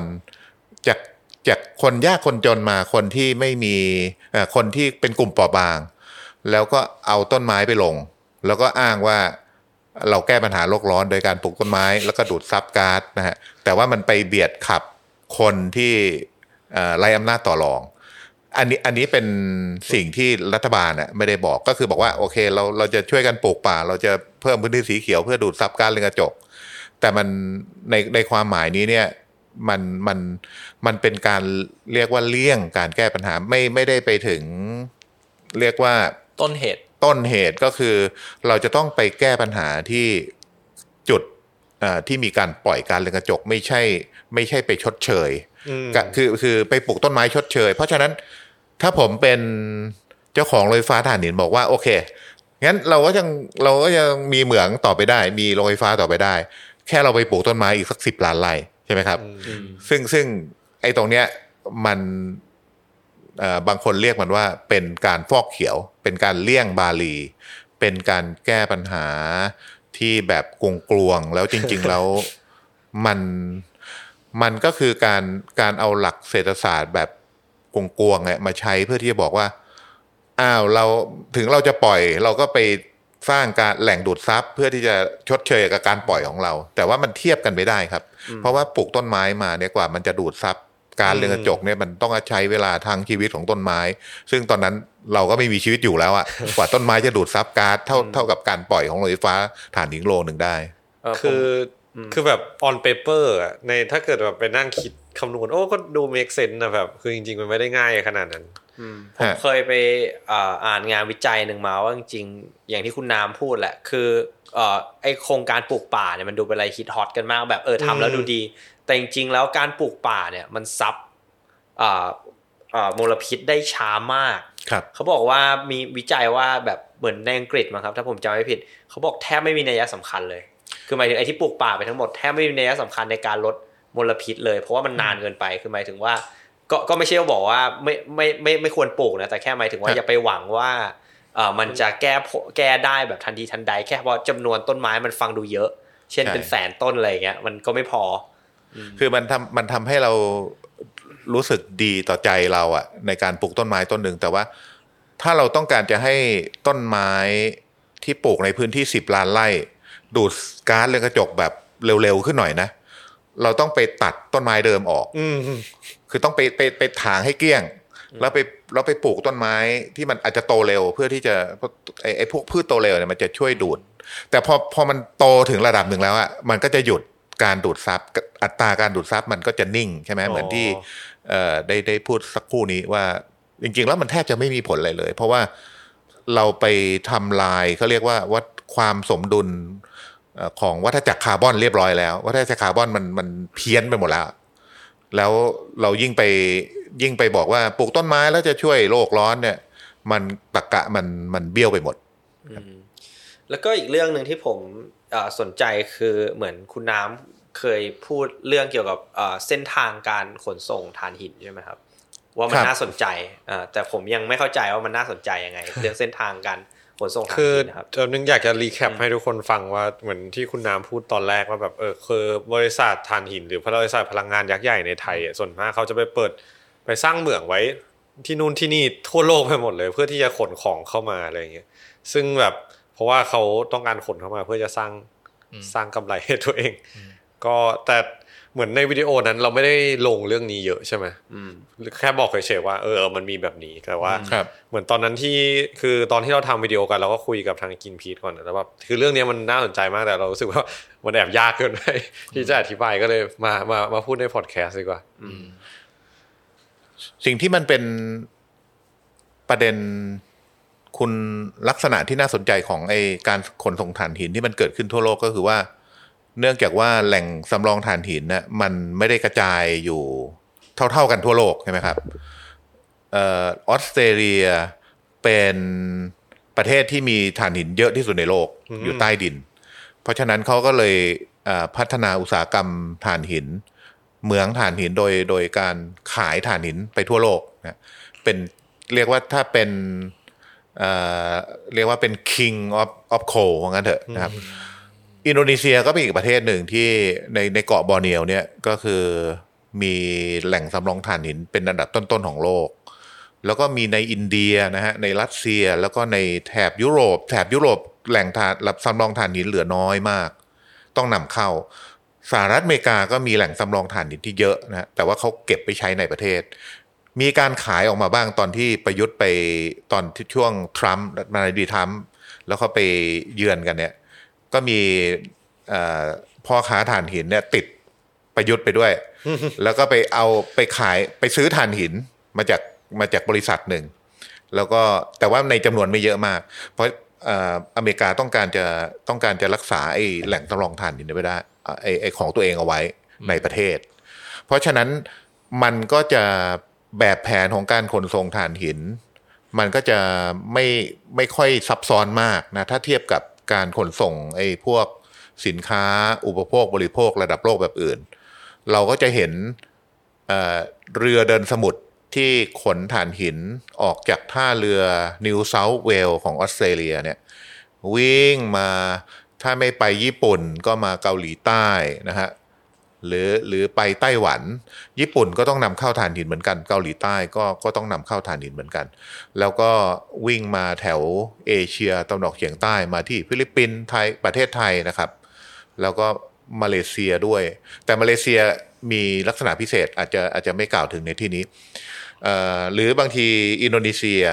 Speaker 2: จากจากคนยากคนจนมาคนที่ไม่มีคนที่เป็นกลุ่มเปราะบาง แล้วก็เอาต้นไม้ไปลง แล้วก็อ้างว่า เราแก้ปัญหาโลกร้อนโดยการปลูกต้นไม้แล้วก็ดูดซับก๊าซนะฮะแต่ว่ามันไปเบียดขับคนที่เอ่อไร้อำนาจต่อรอง อันนี้อันนี้เป็นสิ่งที่รัฐบาลน่ะไม่ได้บอกก็คือบอกว่าโอเคเราเราจะช่วยกันปลูกป่า เราจะเพิ่มพื้นที่สีเขียวเพื่อดูดซับก๊าซเรือนกระจก แต่มันในในความหมายนี้เนี่ยมันมันมันเป็นการเรียกว่าเลี่ยงการแก้ปัญหาไม่ไม่ได้ไปถึง เรียกว่า
Speaker 4: ต้นเหตุ
Speaker 2: ต้นเหตุก็คือ เราจะต้องไปแก้ปัญหาที่จุดเอ่อที่มีการปล่อยการเรือนกระจกไม่ใช่ ไม่ใช่ไปชดเชย
Speaker 3: อืม
Speaker 2: ก็คือคือไปปลูกต้นไม้ชดเชย เพราะฉะนั้นถ้าผมเป็นเจ้าของโรงไฟฟ้าถ่านหินบอกว่าโอเคงั้นเราก็ยังเราก็ยังมีเหมืองต่อไปได้ มีโรงไฟฟ้าต่อไปได้ แค่เราไปปลูกต้นไม้อีกสักสิบล้านไร่ใช่ไหมครับ ซึ่งซึ่งไอ้ตรงเนี้ยมันเอ่อ บางคนเรียกมันว่าเป็นการฟอกเขียว เป็นการเลี่ยงบาลี เป็นการแก้ปัญหาที่แบบกงกลวงแล้วจริง ๆ แล้วมันมันก็คือการการเอาหลักเศรษฐศาสตร์แบบกงกลวงเนี่ยมาใช้เพื่อที่จะบอกว่าอ้าวเราถึงเราจะปล่อยเราก็ไปสร้างการแหล่งดูดซับเพื่อที่จะชดเชยกับการปล่อยของเรา แต่ว่ามันเทียบกันไม่ได้ครับ เพราะว่าปลูกต้นไม้มาเนี่ยกว่ามันจะดูดซับ การเรือนกระจกเนี่ยมันต้องใช้เวลาทางชีวิตของต้นไม้ ซึ่งตอนนั้นเราก็ไม่มีชีวิตอยู่แล้วอะกว่าต้นไม้จะดูดซับก๊าซเท่าเท่ากับการปล่อยของโรงไฟฟ้าถ่านหินโลหนึ่งได้
Speaker 1: เออผม
Speaker 3: คืออคือแบบ on paper อะในถ้าเกิดแบบไปนั่งคิดคำนวณโอ้ก็ดู make sense นะแบบคือจริง ๆ มันไม่ได้ง่ายขนาดนั้น
Speaker 1: ผม
Speaker 2: ฮะ
Speaker 1: เคยไปอ่าอ่านงานวิจัยหนึ่งมาว่าจริงๆอย่างที่คุณน้ำพูดแหละ คือเอ่อไอโครงการปลูกป่าเนี่ยมันดูเป็นอะไรฮิตฮอตกันมากแบบเออทำแล้วดูดี แต่จริงๆแล้วการปลูกป่าเนี่ยมันซับอ่าอ่ามลพิษได้ช้ามาก
Speaker 2: ครับ
Speaker 1: เขาบอกว่ามีวิจัยว่าแบบเหมือนในอังกฤษมั้งครับ ถ้าผมจำไม่ผิด เขาบอกแทบไม่มีนัยสำคัญเลย คือหมายถึงไอ้ที่ปลูกป่าไปทั้งหมดแทบไม่มีนัยสำคัญในการลดมลพิษเลย เพราะว่ามันนานเกินไปคือหมายถึงว่า ก็ก็ไม่ใช่ว่าบอกว่าไม่ไม่ไม่ไม่ควรปลูกนะแต่แค่หมายถึงว่า
Speaker 2: ครับ
Speaker 1: อย่าไปหวังว่าเออมันจะแก้ผแก้ได้แบบทันทีทันใด แค่เพราะจำนวนต้นไม้มันฟังดูเยอะ เช่นเป็นแสนต้นอะไรอย่างเงี้ยมันก็ไม่พอ
Speaker 2: คือมันทำมันทำให้เรารู้สึกดีต่อใจเราอะในการปลูกต้นไม้ต้นหนึ่งแต่ว่าถ้าเราต้องการจะให้ต้นไม้ที่ปลูกในพื้นที่สิบล้านไร่ ดูดก๊าซเรือนกระจกแบบเร็วๆขึ้นหน่อยนะ เราต้องไปตัดต้นไม้เดิมออก
Speaker 3: อืม
Speaker 2: คือต้องไปไปไปถางให้เกลี้ยง แล้วไปแล้วไปปลูกต้นไม้ที่มันอาจจะโตเร็ว เพื่อที่จะไอไอพวกพืชโตเร็วเนี่ยมันจะช่วยดูด แต่พอพอมันโตถึงระดับหนึ่งแล้วอะมันก็จะหยุด การดูดซับอัตราการดูดซับมันก็จะนิ่งใช่ไหม
Speaker 3: อ๋อ
Speaker 2: เหมือนที่เอ่อได้ได้พูดสักครู่นี้ว่าจริง ๆ แล้วมันแทบจะไม่มีผลอะไรเลย เพราะว่าเราไปทำลายเขาเรียกว่าวัดความสมดุลเอ่อของวัฏจักรคาร์บอนเรียบร้อยแล้ววัฏจักรคาร์บอนมันมันเพี้ยนไปหมดแล้ว แล้วเรายิ่งไปยิ่งไปบอกว่าปลูกต้นไม้แล้วจะช่วยโลกร้อนเนี่ย มันตะกะมันมันเบี้ยวไปหมด
Speaker 1: แล้วก็อีกเรื่องหนึ่งที่ผมเอ่อ สนใจคือเหมือนคุณน้ำเคยพูดเรื่องเกี่ยวกับเอ่อเส้นทางการขนส่งถ่านหินใช่ไหมครับ ว่ามัน
Speaker 2: ครับ
Speaker 1: น่าสนใจอ่าแต่ผมยังไม่เข้าใจว่ามันน่าสนใจยังไง เรื่องเส้นทางการขนส่งถ่าน
Speaker 3: คือ
Speaker 1: หินนะครับ
Speaker 3: เดี๋ยวนึงอยากจะรีแคปให้ทุกคนฟังว่าเหมือนที่คุณน้ำพูดตอนแรกว่าแบบเออคือบริษัทถ่านหิน หรือบริษัทพลังงานยักษ์ใหญ่ในไทยอะส่วนมากเขาจะไปเปิดไปสร้างเหมืองไว้ที่นู่นที่นี่ทั่วโลกไปหมดเลย เพื่อที่จะขนของเข้ามาอะไรอย่างเงี้ยซึ่งแบบเพ ราะว่าเขาต้องการขนเข้ามาเพื่อจะสร้างสร้างกำไรให้ตัวเอง ก็แต่เหมือนในวิดีโอนั้นเราไม่ได้ลงเรื่องนี้เยอะใช่ไหม
Speaker 1: อืม
Speaker 3: แค่บอกเฉยๆว่าเออมันมีแบบนี้แต่ว่า
Speaker 2: ครับ
Speaker 3: เหมือนตอนนั้นที่คือตอนที่เราทำวิดีโอกันเราก็คุยกับทางกินพีทก่อนนะแล้วแบบคือเรื่องเนี้ยมันน่าสนใจมากแต่เรารู้สึกว่ามันแอบยากเกินไปที่จะอธิบายก็เลยมามามาพูดในพอดแคสต์ดีกว่า
Speaker 2: สิ่งที่มันเป็นประเด็น คุณลักษณะที่น่าสนใจของไอการขนส่งถ่านหินที่มันเกิดขึ้นทั่วโลกก็คือว่า เนื่องจากว่าแหล่งสำรองถ่านหินน่ะมันไม่ได้กระจายอยู่เท่า ๆกันทั่วโลกใช่ไหมครับเอ่อออสเตรเลียเป็นประเทศที่มีถ่านหินเยอะที่สุดในโลก
Speaker 3: อืม
Speaker 2: อยู่ใต้ดิน เพราะฉะนั้นเขาก็เลยเอ่อพัฒนาอุตสาหกรรมถ่านหิน เหมืองถ่านหินโดยโดยการขายถ่านหินไปทั่วโลกนะเป็นเรียกว่าถ้าเป็น เอ่อเรียกว่าเป็น king of of coal ว่างั้นเถอะนะครับ อินโดนีเซียก็เป็นอีกประเทศหนึ่งที่ในในเกาะบอร์เนียวเนี่ยก็คือมีแหล่งสำรองถ่านหินเป็นอันดับต้นๆของโลก แล้วก็มีในอินเดียนะฮะในรัสเซียแล้วก็ในแถบยุโรป แถบยุโรปแหล่งถ่านรับสำรองถ่านหินเหลือน้อยมาก ต้องนำเข้าสหรัฐอเมริกาก็มีแหล่งสำรองถ่านหินที่เยอะนะฮะแต่ว่าเขาเก็บไปใช้ในประเทศ มีการขายออกมาบ้างตอนที่ประยุทธ์ไปตอนที่ช่วงทรัมป์นานาดีทรัมป์แล้วเขาไปเยือนกันเนี่ย ก็มีเอ่อพ่อค้าถ่านหินเนี่ยติดประยุทธ์ไปด้วย แล้วก็ไปเอาไปขายไปซื้อถ่านหินมาจากมาจากบริษัทหนึ่ง แล้วก็แต่ว่าในจำนวนไม่เยอะมาก เพราะเอ่ออเมริกาต้องการจะต้องการจะรักษาไอ้แหล่งสำรองถ่านหินไว้ได้อะไอ้ไอ้ของตัวเองเอาไว้ในประเทศ เพราะฉะนั้นมันก็จะ แบบแผนของการขนส่งถ่านหิน มันก็จะไม่ไม่ค่อยซับซ้อนมากนะถ้าเทียบกับการขนส่งไอ้พวกสินค้าอุปโภคบริโภคระดับโลกแบบอื่น เราก็จะเห็นเออเรือเดินสมุทรที่ขนถ่านหินออกจากท่าเรือนิวเซาท์เวลของออสเตรเลียเนี่ยวิ่งมาถ้าไม่ไปญี่ปุ่นก็มาเกาหลีใต้นะฮะ หรือหรือไปไต้หวัน ญี่ปุ่นก็ต้องนำเข้าถ่านหินเหมือนกัน เกาหลีใต้ก็ก็ต้องนำเข้าถ่านหินเหมือนกัน แล้วก็วิ่งมาแถวเอเชียตะวันออกเฉียงใต้มาที่ฟิลิปปินส์ไทยประเทศไทยนะครับ แล้วก็มาเลเซียด้วย แต่มาเลเซียมีลักษณะพิเศษอาจจะอาจจะไม่กล่าวถึงในที่นี้เอ่อหรือบางทีอินโดนีเซีย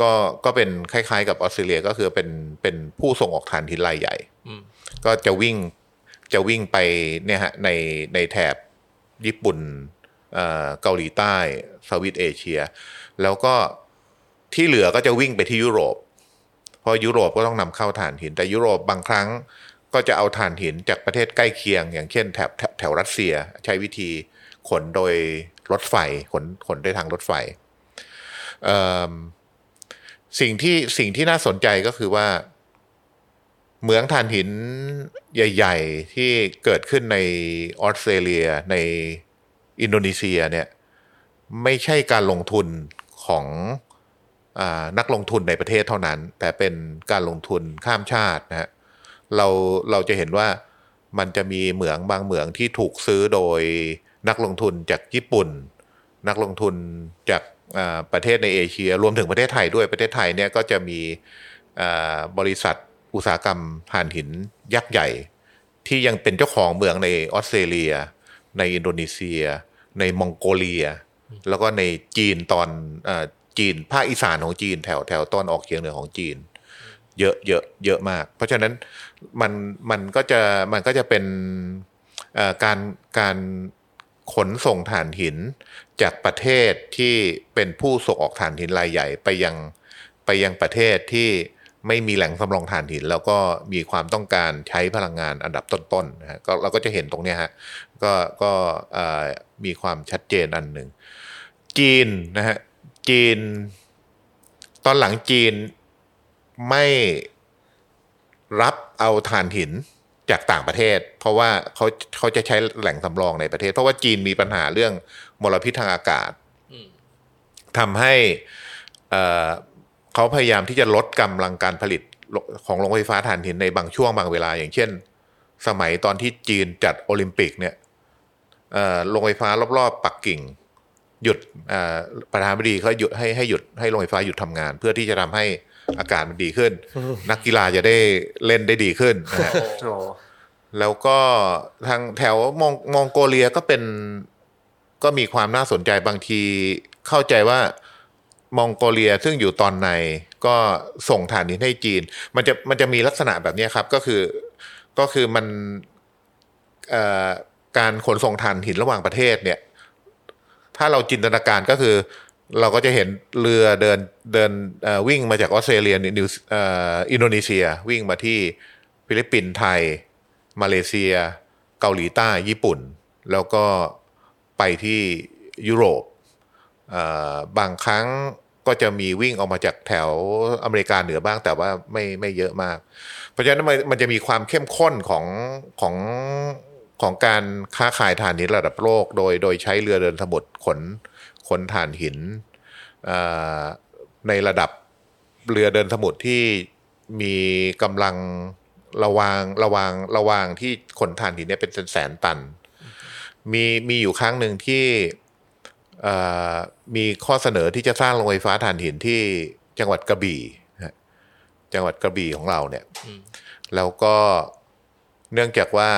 Speaker 2: ก็ก็เป็นคล้ายๆ กับออสเตรเลียก็คือเป็นเป็นผู้ส่งออกถ่านหินรายใหญ่
Speaker 4: อืม
Speaker 2: ก็จะวิ่ง จะวิ่งไปเนี่ยฮะในในแถบญี่ปุ่นเอ่อเกาหลีใต้สวิตเอเชีย แล้วก็ที่เหลือก็จะวิ่งไปที่ยุโรป เพราะยุโรปก็ต้องนำเข้าถ่านหิน แต่ยุโรปบางครั้งก็จะเอาถ่านหินจากประเทศใกล้เคียง อย่างเช่นแถบแถวรัสเซียใช้วิธีขนโดยรถไฟขนขนด้วยทางรถไฟสิ่งที่สิ่งที่น่าสนใจก็คือว่า เหมืองถ่านหินใหญ่ ๆ ที่เกิดขึ้นในออสเตรเลียในอินโดนีเซียเนี่ยไม่ใช่การลงทุนของอนักลงทุนในประเทศเท่านั้น แต่เป็นการลงทุนข้ามชาตินะฮะเราเราจะเห็นว่ามันจะมีเหมืองบางเหมืองที่ถูกซื้อโดยนักลงทุนจากญี่ปุ่น นักลงทุนจากประเทศในเอเชีย รวมถึงประเทศไทยด้วยประเทศไทยเนี่ยก็จะมีบริษัท อุตสาหกรรมถ่านหินยักษ์ใหญ่ ที่ยังเป็นเจ้าของเมืองในออสเตรเลีย ในอินโดนีเซีย ในมองโกเลีย แล้วก็ในจีนตอนอจีนภาคอีสานของจีนแถวแถวตอนออกเฉียงเหนือของจีน เยอะเยอะเยอะมาก เพราะฉะนั้นมันมันก็จะมันก็จะเป็นการการขนส่งถ่านหินจากประเทศที่เป็นผู้ส่งออกถ่านหินรายใหญ่ไปยังไปยังประเทศที่ ไม่มีแหล่งสำรองถ่านหิน แล้วก็มีความต้องการใช้พลังงานอันดับต้นๆนะฮะก็เราก็จะเห็นตรงเนี้ยฮะก็ก็เอ่อมีความชัดเจนอันหนึ่งจีนนะฮะจีน ตอนหลังจีนไม่รับเอาถ่านหินจากต่างประเทศ เพราะว่าเขาเขาจะใช้แหล่งสำรองในประเทศ เพราะว่าจีนมีปัญหาเรื่องมลพิษทางอากาศทำให้ เอ่อเขาพยายามที่จะลดกำลังการผลิตของโรงไฟฟ้าถ่านหินในบางช่วงบางเวลา อย่างเช่น สมัยตอนที่จีนจัดโอลิมปิกเนี่ยเอ่อโรงไฟฟ้ารอบๆ ปักกิ่ง หยุดเอ่อประธานาธิบดีเขาหยุดให้ให้หยุดให้โรงไฟฟ้าหยุดทำงาน เพื่อที่จะทำให้อากาศมันดีขึ้น นักกีฬาจะได้เล่นได้ดีขึ้นนะฮะ
Speaker 1: โอ้
Speaker 2: แล้วก็ทางแถวมองมองโกเลียก็เป็นก็มีความน่าสนใจบางทีเข้าใจว่า มองโกเลียซึ่งอยู่ตอนในก็ส่งฐานหินให้จีน มันจะมันจะมีลักษณะแบบนี้ครับ ก็คือก็คือมันการขนส่งถ่านหินระหว่างประเทศเนี่ย ถ้าเราจินตนาการก็คือ เราก็จะเห็นเรือเดินเดินวิ่งมาจากออสเตรเลียนิวอินโดนีเซีย วิ่งมาที่ฟิลิปปินส์ไทย มาเลเซีย เกาหลีใต้ญี่ปุ่น แล้วก็ไปที่ยุโรป บางครั้งก็จะมีวิ่งออกมาจากแถวอเมริกาเหนือบ้างแต่ว่าไม่ไม่เยอะมาก เพราะฉะนั้นมันจะมีความเข้มข้นของของของการค้าขายถ่านหินระดับโลก โดยโดยใช้เรือเดินสมุทรขนขนถ่านหินในระดับเรือเดินสมุทรที่มีกำลังระวางระวางระวางที่ขนถ่านหินเนี่ยเป็นแสนตัน มีมีอยู่ครั้งหนึ่งที่ มีข้อเสนอที่จะสร้างโรงไฟฟ้าถ่านหินที่จังหวัดกระบี่นะฮะจังหวัดกระบี่ของเราเนี่ยแล้วก็เนื่องจากว่า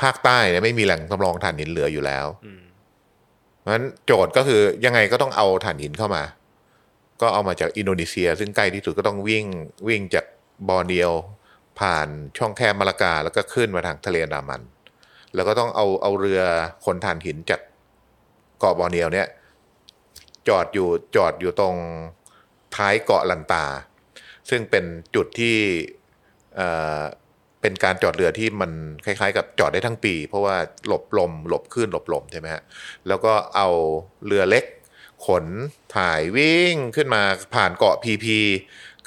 Speaker 2: ภาคใต้เนี่ยไม่มีแหล่งสำรองถ่านหินเหลืออยู่แล้ว
Speaker 1: อืม
Speaker 2: เพราะฉะนั้นโจทย์ก็คือยังไงก็ต้องเอาถ่านหินเข้ามา ก็เอามาจากอินโดนีเซีย ซึ่งใกล้ที่สุดก็ต้องวิ่งวิ่งจากบอร์เนียวผ่านช่องแคบมาลากา แล้วก็ขึ้นมาทางทะเลอันดามัน แล้วก็ต้องเอาเอาเรือขนถ่านหินจาก เกาะบอร์เนียวเนี่ยจอดอยู่จอดอยู่ตรงท้ายเกาะลันตา ซึ่งเป็นจุดที่เอ่อเป็นการจอดเรือที่มันคล้ายๆ กับจอดได้ทั้งปี เพราะว่าหลบลมหลบคลื่นหลบลมใช่ไหมฮะแล้วก็เอาเรือเล็กขนถ่ายวิ่งขึ้นมาผ่านเกาะพีพี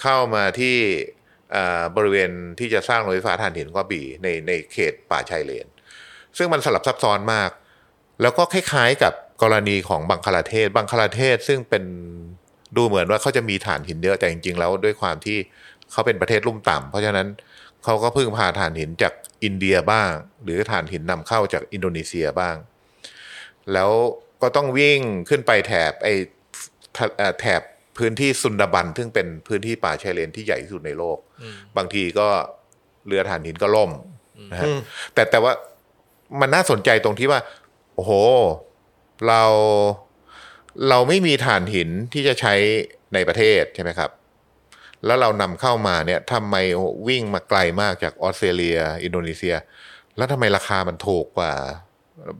Speaker 2: เข้ามาที่บริเวณที่จะสร้างรงไฟฟ้าถ่านหินกระบี่ในในเขตป่าชายเลน ซึ่งมันสลับซับซ้อนมาก แล้วก็คล้ายๆกับ กรณีของบังคลาเทศ บังคลาเทศซึ่งเป็นดูเหมือนว่าเขาจะมีถ่านหินเยอะแต่จริงๆแล้วด้วยความที่เขาเป็นประเทศลุ่มต่ำเพราะฉะนั้นเขาก็พึ่งพาถ่านหินจากอินเดียบ้าง หรือถ่านหินนำเข้าจากอินโดนีเซียบ้าง แล้วก็ต้องวิ่งขึ้นไปแถบไอ้ทะเอ่อแถบพื้นที่ซุนดาบัน ซึ่งเป็นพื้นที่ป่าชายเลนที่ใหญ่ที่สุดในโลก บางทีก็เรือถ่านหินก็ล่มนะฮะแต่แต่ว่ามันน่าสนใจตรงที่ว่า โอ้โห เราเราไม่มีถ่านหินที่จะใช้ในประเทศใช่ไหมครับ แล้วเรานำเข้ามาเนี่ยทำไมวิ่งมาไกลมากจากออสเตรเลีย อินโดนีเซีย แล้วทำไมราคามันถูกกว่า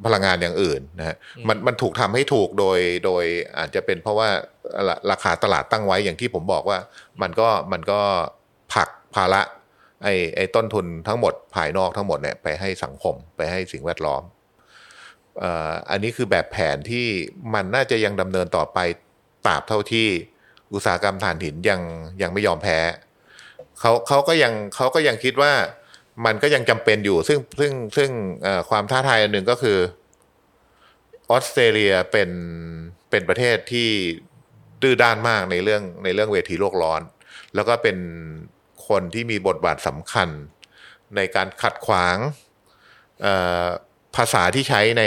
Speaker 2: พลังงานอย่างอื่นนะฮะมันมันถูกทำให้ถูกโดยโดยอาจจะเป็นเพราะว่าราราคาตลาดตั้งไว้อย่างที่ผมบอกว่า มันก็มันก็ผลักภาระไอ้ไอ้ต้นทุนทั้งหมดภายนอกทั้งหมดเนี่ยไปให้สังคมไปให้สิ่งแวดล้อมเอันนี้คือแบบแผนที่มันน่าจะยังดำเนินต่อไปตราบเท่าที่อุตสาหกรรมถ่านหินยังยังไม่ยอมแพ้เขาเขาก็ยังเขาก็ยังคิดว่ามันก็ยังจำเป็นอยู่ ซึ่งซึ่งซึ่งความท้าทายอันหนึ่งก็คือออสเตรเลียเป็นเป็นประเทศที่ดื้อด้านมากในเรื่องในเรื่องเวทีโลกร้อน แล้วก็เป็นคนที่มีบทบาทสำคัญในการขัดขวางเภาษาที่ใช้ใน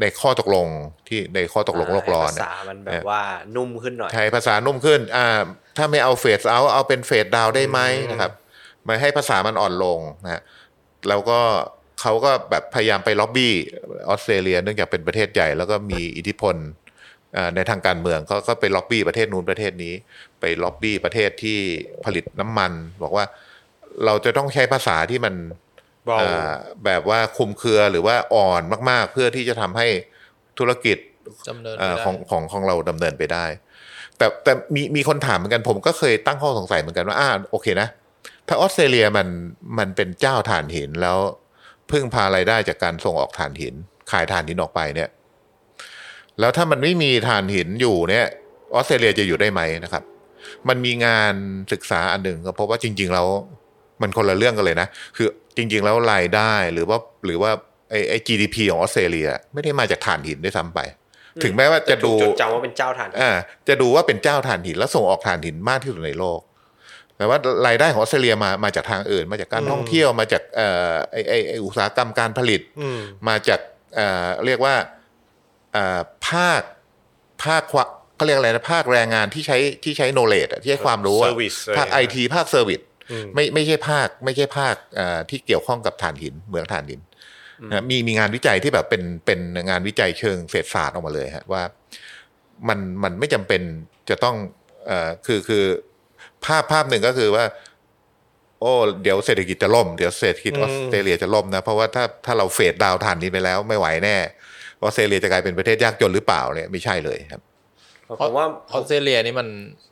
Speaker 2: ในข้อตกลงที่ในข้อตกลงโลกร้อน
Speaker 1: ภา
Speaker 2: เนี่ย
Speaker 1: ษามันแบบว่านุ่มขึ้นหน่อย
Speaker 2: ใช้ภาษานุ่มขึ้นอ่าถ้าไม่เอาเฟสเอาเอาเป็นเฟสดาวได้ไหมนะครับไม่ให้ภาษามันอ่อนลงนะฮะแล้วก็เขาก็แบบพยายามไปล็อบบี้ออสเตรเลียเนื่องจากเป็นประเทศใหญ่ แล้วก็มีอิทธิพลอ่าในทางการเมืองเขาก็ไปล็อบบี้ประเทศนู้นประเทศนี้ ไปล็อบบี้ประเทศที่ผลิตน้ำมัน บอกว่าเราจะต้องใช้ภาษาที่มัน
Speaker 3: เบา
Speaker 2: อ่า แบบว่าคลุมเครือหรือว่าอ่อนมาก ๆ เพื่อที่จะทำให้ธุรกิจ
Speaker 4: ดำเนิน
Speaker 2: เอ่
Speaker 4: ไม่
Speaker 2: อ
Speaker 4: ได้
Speaker 2: ของของของเราดำเนินไปได้ แต่แต่มีมีคนถามเหมือนกันผมก็เคยตั้งข้อสงสัยเหมือนกันว่าอ่าโอเคนะ ถ้าออสเตรเลียมันมันเป็นเจ้าถ่านหินแล้วพึ่งพารายได้จากการส่งออกถ่านหิน ขายถ่านหินออกไปเนี่ย แล้วถ้ามันไม่มีถ่านหินอยู่เนี่ยออสเตรเลียจะอยู่ได้ไหมนะครับ มันมีงานศึกษาอันหนึ่งก็พบว่าจริง ๆ แล้วมันคนละเรื่องกันเลยนะ คือ จริง ๆ แล้วรายได้หรือว่าหรือว่าไอ้ไอ้ GDP ของออสเตรเลีย ไม่ได้มาจากถ่านหินด้วยซ้ำไป ถึงแม้ว่าจะดู
Speaker 1: จดจำว่าเป็นเจ้าฐาน
Speaker 2: อ่าจะดูว่าเป็นเจ้าถ่านหินแล้วส่งออกถ่านหินมากที่สุดในโลกแต่ว่ารายได้ของออสเตรเลียมามาจากทางอื่น มาจากการท่องเที่ยวมาจากเอ่อไอไอไออุตสาหกรรมการผลิต
Speaker 3: อืม
Speaker 2: มาจากเอ่อเรียกว่าเอ่อภาคภาคควะเขาเรียกอะไรนะภาคแรงงานที่ใช้ที่ใช้โนเลดที่ใช้ความรู้อะ
Speaker 3: Service
Speaker 2: ภาค
Speaker 3: อะไร
Speaker 2: ไอ
Speaker 3: อย่างเงี้ย
Speaker 2: ทีภาคเซอร์วิส
Speaker 3: อืม
Speaker 2: ไม่ไม่ใช่ภาคไม่ใช่ภาคเอ่อที่เกี่ยวข้องกับถ่านหินเหมืองถ่านหินนะมีมีงานวิจัยที่แบบเป็นเป็นงานวิจัยเชิงเศรษฐศาสตร์ออกมาเลยฮะว่ามันมันไม่จำเป็นจะต้องเอ่อคือคือภาพภาพหนึ่งก็คือว่า โอ้เดี๋ยวเศรษฐกิจจะล่มเดี๋ยวเศรษฐกิจออสเตรเลียจะล่มนะ เพราะว่าถ้าถ้าเราเฟดดาวน์ถ่านนี้ไปแล้วไม่ไหวแน่ออสเตรเลียจะกลายเป็นประเทศยากจนหรือเปล่าเนี่ยไม่ใช่เลยครับ
Speaker 1: ผมว่า
Speaker 4: ออสเตรเลียนี่มัน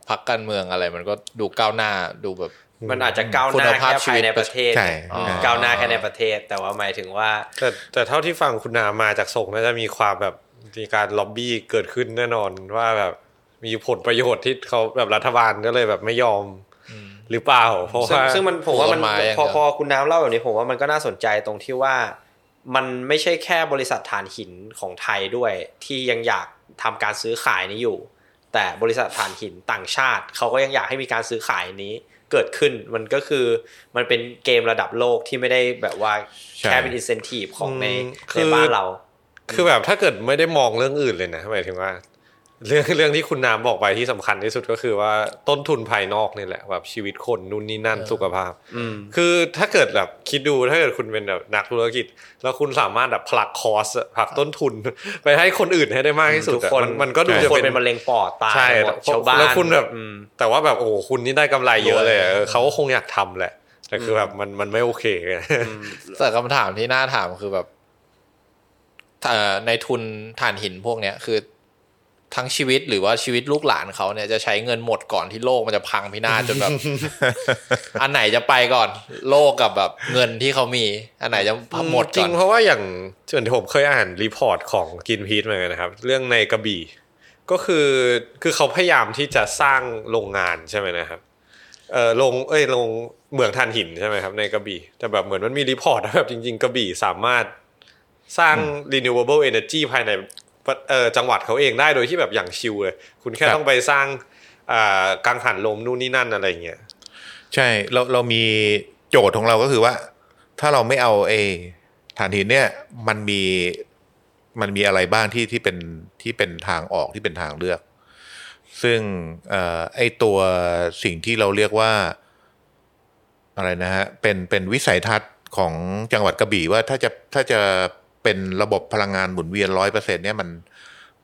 Speaker 4: พักการเมืองอะไร มันก็ดูก้าวหน้าดูแบบ
Speaker 1: มันอาจจะก้าวห
Speaker 4: คุณ
Speaker 1: น้า
Speaker 4: ภาพ
Speaker 1: แค่
Speaker 4: ชี
Speaker 1: ภา
Speaker 4: วิ
Speaker 1: ย
Speaker 4: ต
Speaker 1: ในประเทศ
Speaker 2: ใช่
Speaker 1: อืม
Speaker 2: อ่า
Speaker 1: ก้าวหน้าแค่ในประเทศ แต่ว่าหมายถึงว่า
Speaker 3: แต่แต่เท่าที่ฟังคุณนามาจากส่งน่าจะมีความแบบมีการล็อบบี้เกิดขึ้นแน่นอนว่าแบบมีผลประโยชน์ที่เขาแบบรัฐบาลก็เลยแบบไม่ยอมหรือเปล่า เพราะ
Speaker 1: ซึ่ง
Speaker 3: ว่า
Speaker 1: ซึ่งมันผมว่ามัน
Speaker 4: ผลไม้อย่าง
Speaker 1: พอ
Speaker 4: เดียว
Speaker 1: พอคุณน้ำเล่าแบบนี้ผมว่ามันก็น่าสนใจตรงที่ว่ามันไม่ใช่แค่บริษัทถ่านหินของไทยด้วย ที่ยังอยากทำการซื้อขายนี้อยู่ แต่บริษัทถ่านหินต่างชาติเขาก็ยังอยากให้มีการซื้อขายนี้ เกิดขึ้น มันก็คือมันเป็นเกมระดับโลกที่ไม่ได้แบบว่า
Speaker 2: ใช่
Speaker 1: แค่เป็นอินเซนティブของใน
Speaker 3: อืมคื
Speaker 1: ใน
Speaker 3: อ
Speaker 1: บ้านเรา
Speaker 3: คือแบบถ้าเกิดไม่ได้มองเรื่องอื่นเลยนะหมายถึงว่า เรื่องเรื่องที่คุณน้ำบอกไปที่สำคัญที่สุดก็คือว่าต้นทุนภายนอกนี่แหละแบบชีวิตคนนู่นนี่นั่นสุขภาพ
Speaker 1: อืม
Speaker 3: คือถ้าเกิดแบบคิดดูถ้าเกิดคุณเป็นแบบนักธุรกิจ แล้วคุณสามารถแบบผลักคอสอะผลักต้นทุน ไปให้คนอื่นให้ได้มากที่สุด
Speaker 1: ทุก
Speaker 3: อะ
Speaker 1: คน
Speaker 3: มันมันก็ดู
Speaker 1: ทุ
Speaker 3: จะ
Speaker 1: กคน
Speaker 3: เป็น
Speaker 1: เป็นมะเร็งปอดตาย
Speaker 3: ใช่
Speaker 1: หมดชาวบ้าน
Speaker 3: แล้วคุณแบบ
Speaker 1: อืม
Speaker 3: แต่ว่าแบบโอ้โหคุณนี่ได้กำไรเยอะเลยอะ
Speaker 4: รวย
Speaker 3: เออเขาก็คงอยากทำแหละ แต่คือแบบมันมันไม่โอเคไง
Speaker 4: แต่คำถามที่น่าถามคือแบบเอ่อในทุนถ่านหินพวกเนี้ยคือ ทั้งชีวิตหรือว่าชีวิตลูกหลานเขาเนี่ยจะใช้เงินหมดก่อนที่โลกมันจะพังพินาศจนแบบ อันไหนจะไปก่อน โลกกับแบบเงินที่เขามี อันไหนจะหมดก่อนจริง
Speaker 3: เพราะว่าอย่างส่วนที่ผมเคยอ่าน report ของ Greenpeace เหมือนกันนะครับ เรื่องในกระบี่ ก็คือคือเขาพยายามที่จะสร้างโรงงานใช่ไหมนะครับเออลงเอ้ยลงเหมืองถ่านหินใช่ไหมครับในกระบี่ แต่แบบเหมือนมันมี report ว่าแบบจริง ๆ กระบี่สามารถสร้าง renewable energy ภายในเออ จังหวัดเขาเองได้โดยที่แบบอย่างชิลเลย คุณแค่
Speaker 2: ครับ
Speaker 3: ต้องไปสร้างอ่ากังหันลมนู่นนี่นั่นอะไรอย่างเงี้ย
Speaker 2: ใช่เราเรามีโจทย์ของเราก็คือว่า ถ้าเราไม่เอาเอฐานหินเนี่ยมันมีมันมีอะไรบ้างที่ที่เป็นที่เป็นทางออกที่เป็นทางเลือก ซึ่งเอ่อไอตัวสิ่งที่เราเรียกว่าอะไรนะฮะเป็นเป็นวิสัยทัศน์ของจังหวัดกระบี่ว่าถ้าจะถ้าจะ เป็นระบบพลังงานหมุนเวียนร้อยเปอร์เซ็นเนี่ยมัน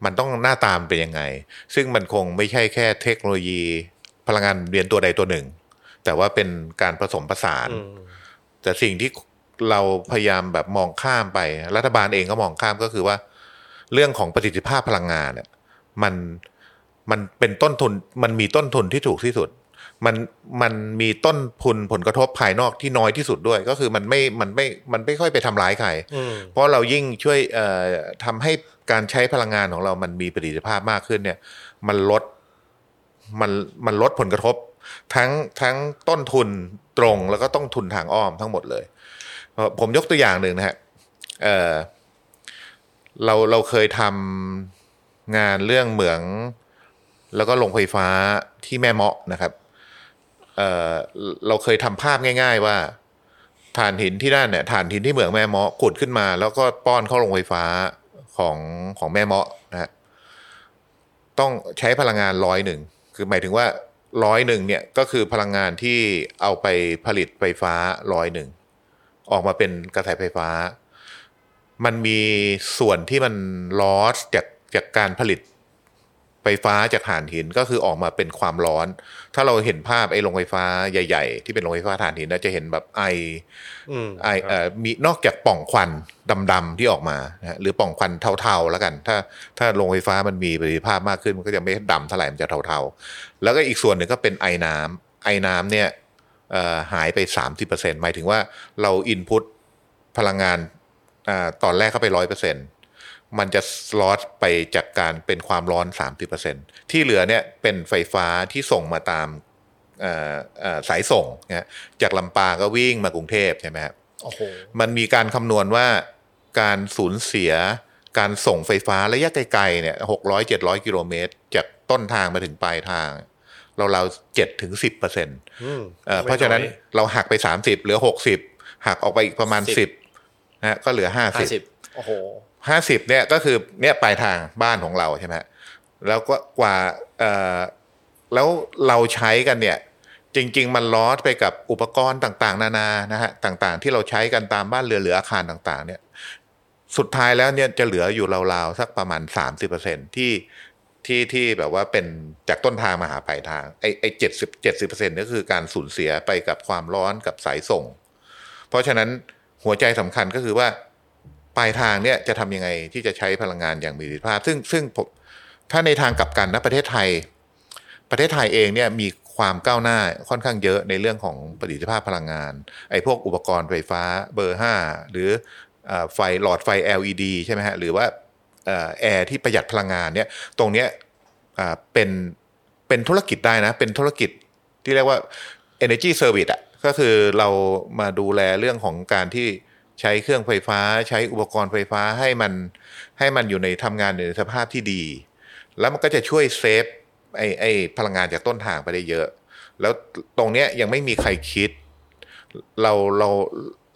Speaker 2: มันต้องหน้าตามเป็นยังไง ซึ่งมันคงไม่ใช่แค่เทคโนโลยีพลังงานหมุนเวียนตัวใดตัวหนึ่ง แต่ว่าเป็นการผสมผสาน แต่สิ่งที่เราพยายามแบบมองข้ามไป รัฐบาลเองก็มองข้ามก็คือว่า เรื่องของประสิทธิภาพพลังงานเนี่ยมันมันเป็นต้นทุนมันมีต้นทุนที่ถูกที่สุด มันมันมีต้นทุนผลกระทบภายนอกที่น้อยที่สุดด้วย ก็คือมันไม่มันไม่มันไม่ค่อยไปทำร้ายใคร
Speaker 3: อืม
Speaker 2: เพราะเรายิ่งช่วยเอ่อทำให้การใช้พลังงานของเรามันมีประสิทธิภาพมากขึ้นเนี่ย มันลดมันมันลดผลกระทบ ทั้งทั้งต้นทุนตรงแล้วก็ต้นทุนทางอ้อมทั้งหมดเลยเอ่อผมยกตัวอย่างหนึ่งนะฮะเอ่อเราเราเคยทำงานเรื่องเหมือง แล้วก็โรงไฟฟ้าที่แม่เมาะนะครับ เออเราเคยทำภาพง่าย ๆ ว่าถ่านหินที่นั่นเนี่ยถ่านหินที่เหมืองแม่เมาะขุดขึ้นมา แล้วก็ป้อนเข้าโรงไฟฟ้าของของแม่เมาะนะฮะต้องใช้พลังงานร้อยหนึ่งคือหมายถึงว่าร้อยหนึ่งเนี่ยก็คือพลังงานที่เอาไปผลิตไฟฟ้าร้อยหนึ่งออกมาเป็นกระแสไฟฟ้า มันมีส่วนที่มันลอสจากจากการผลิต ไฟฟ้าจากถ่านหินก็คือออกมาเป็นความร้อน ถ้าเราเห็นภาพไอ้โรงไฟฟ้าใหญ่ ๆ ที่เป็นโรงไฟฟ้าถ่านหินเราจะเห็นแบบไอ
Speaker 3: อืม
Speaker 2: ไอเอ่อมีนอกจากปล่องควันดำๆที่ออกมานะฮะหรือปล่องควันเทาๆแล้วกัน ถ้าถ้าโรงไฟฟ้ามันมีประสิทธิภาพมากขึ้นมันก็จะไม่ดำเท่าไหร่มันจะเทาๆ แล้วก็อีกส่วนหนึ่งก็เป็นไอน้ำไอน้ำเนี่ยเอ่อหายไป 30%หมายถึงว่าเราอินพุตพลังงานอาตอนแรกเข้าไปร้อยเปอร์เซ็น มันจะลอสไปจากการเป็นความร้อน 30%ที่เหลือเนี่ยเป็นไฟฟ้าที่ส่งมาตามเอ่อเอ่อสายส่งนะฮะจากลำปางก็วิ่งมากรุงเทพใช่ไหมครับ
Speaker 4: โอ้โห
Speaker 2: มันมีการคำนวณว่าการสูญเสียการส่งไฟฟ้าระยะไกลๆเนี่ยหกร้อยเจ็ดร้อยกิโลเมตร จากต้นทางมาถึงปลายทาง เราเราเจ็ดถึงสิบเปอร์เซ็นต์
Speaker 3: อืม
Speaker 2: เพราะฉะนั้นเราหักไปสามสิบเหลือหกสิบหักออกไปอีกประมาณสิบนะฮะก็เหลือห้า
Speaker 4: ห้า
Speaker 2: สิบ
Speaker 4: สิบโอ้โห
Speaker 2: ห้าสิบเนี่ยก็คือเนี่ยปลายทางบ้านของเราใช่ไหมแล้วก็กว่าเออแล้วเราใช้กันเนี่ย จริง ๆ มันลอสไปกับอุปกรณ์ต่างๆ นานานะฮะต่างๆ ที่เราใช้กันตามบ้านเรือหรืออาคารต่างๆ เนี่ย สุดท้ายแล้วเนี่ยจะเหลืออยู่ราวๆสักประมาณสามสิบเปอร์เซ็นที่ที่ที่แบบว่าเป็นจากต้นทางมาหาปลายทางไอ้ไอ้เจ็ดสิบเจ็ดสิบเปอร์เซ็นต์ก็คือการสูญเสียไปกับความร้อนกับสายส่ง เพราะฉะนั้นหัวใจสำคัญก็คือว่า ลายทางเนี่ยจะทำยังไงที่จะใช้พลังงานอย่างมีประสิทธิภาพ ซึ่งซึ่งผมถ้าในทางกลับกันนะประเทศไทย ประเทศไทยเองเนี่ยมีความก้าวหน้าค่อนข้างเยอะในเรื่องของประสิทธิภาพพลังงานไอ้พวกอุปกรณ์ไฟฟ้าเบอร์ 5 หรือไฟหลอดไฟ LED ใช่ไหมฮะหรือว่าแอร์ที่ประหยัดพลังงานเนี่ยตรงเนี้ยเป็นเป็นธุรกิจได้นะ เป็นธุรกิจที่เรียกว่า energy service อะก็คือเรามาดูแลเรื่องของการที่ ใช้เครื่องไฟฟ้าใช้อุปกรณ์ไฟฟ้าให้มันให้มันอยู่ในทำงานในสภาพที่ดี แล้วมันก็จะช่วยเซฟไอ้ไอ้พลังงานจากต้นทางไปได้เยอะ แล้วตรงเนี้ยยังไม่มีใครคิด เราเรา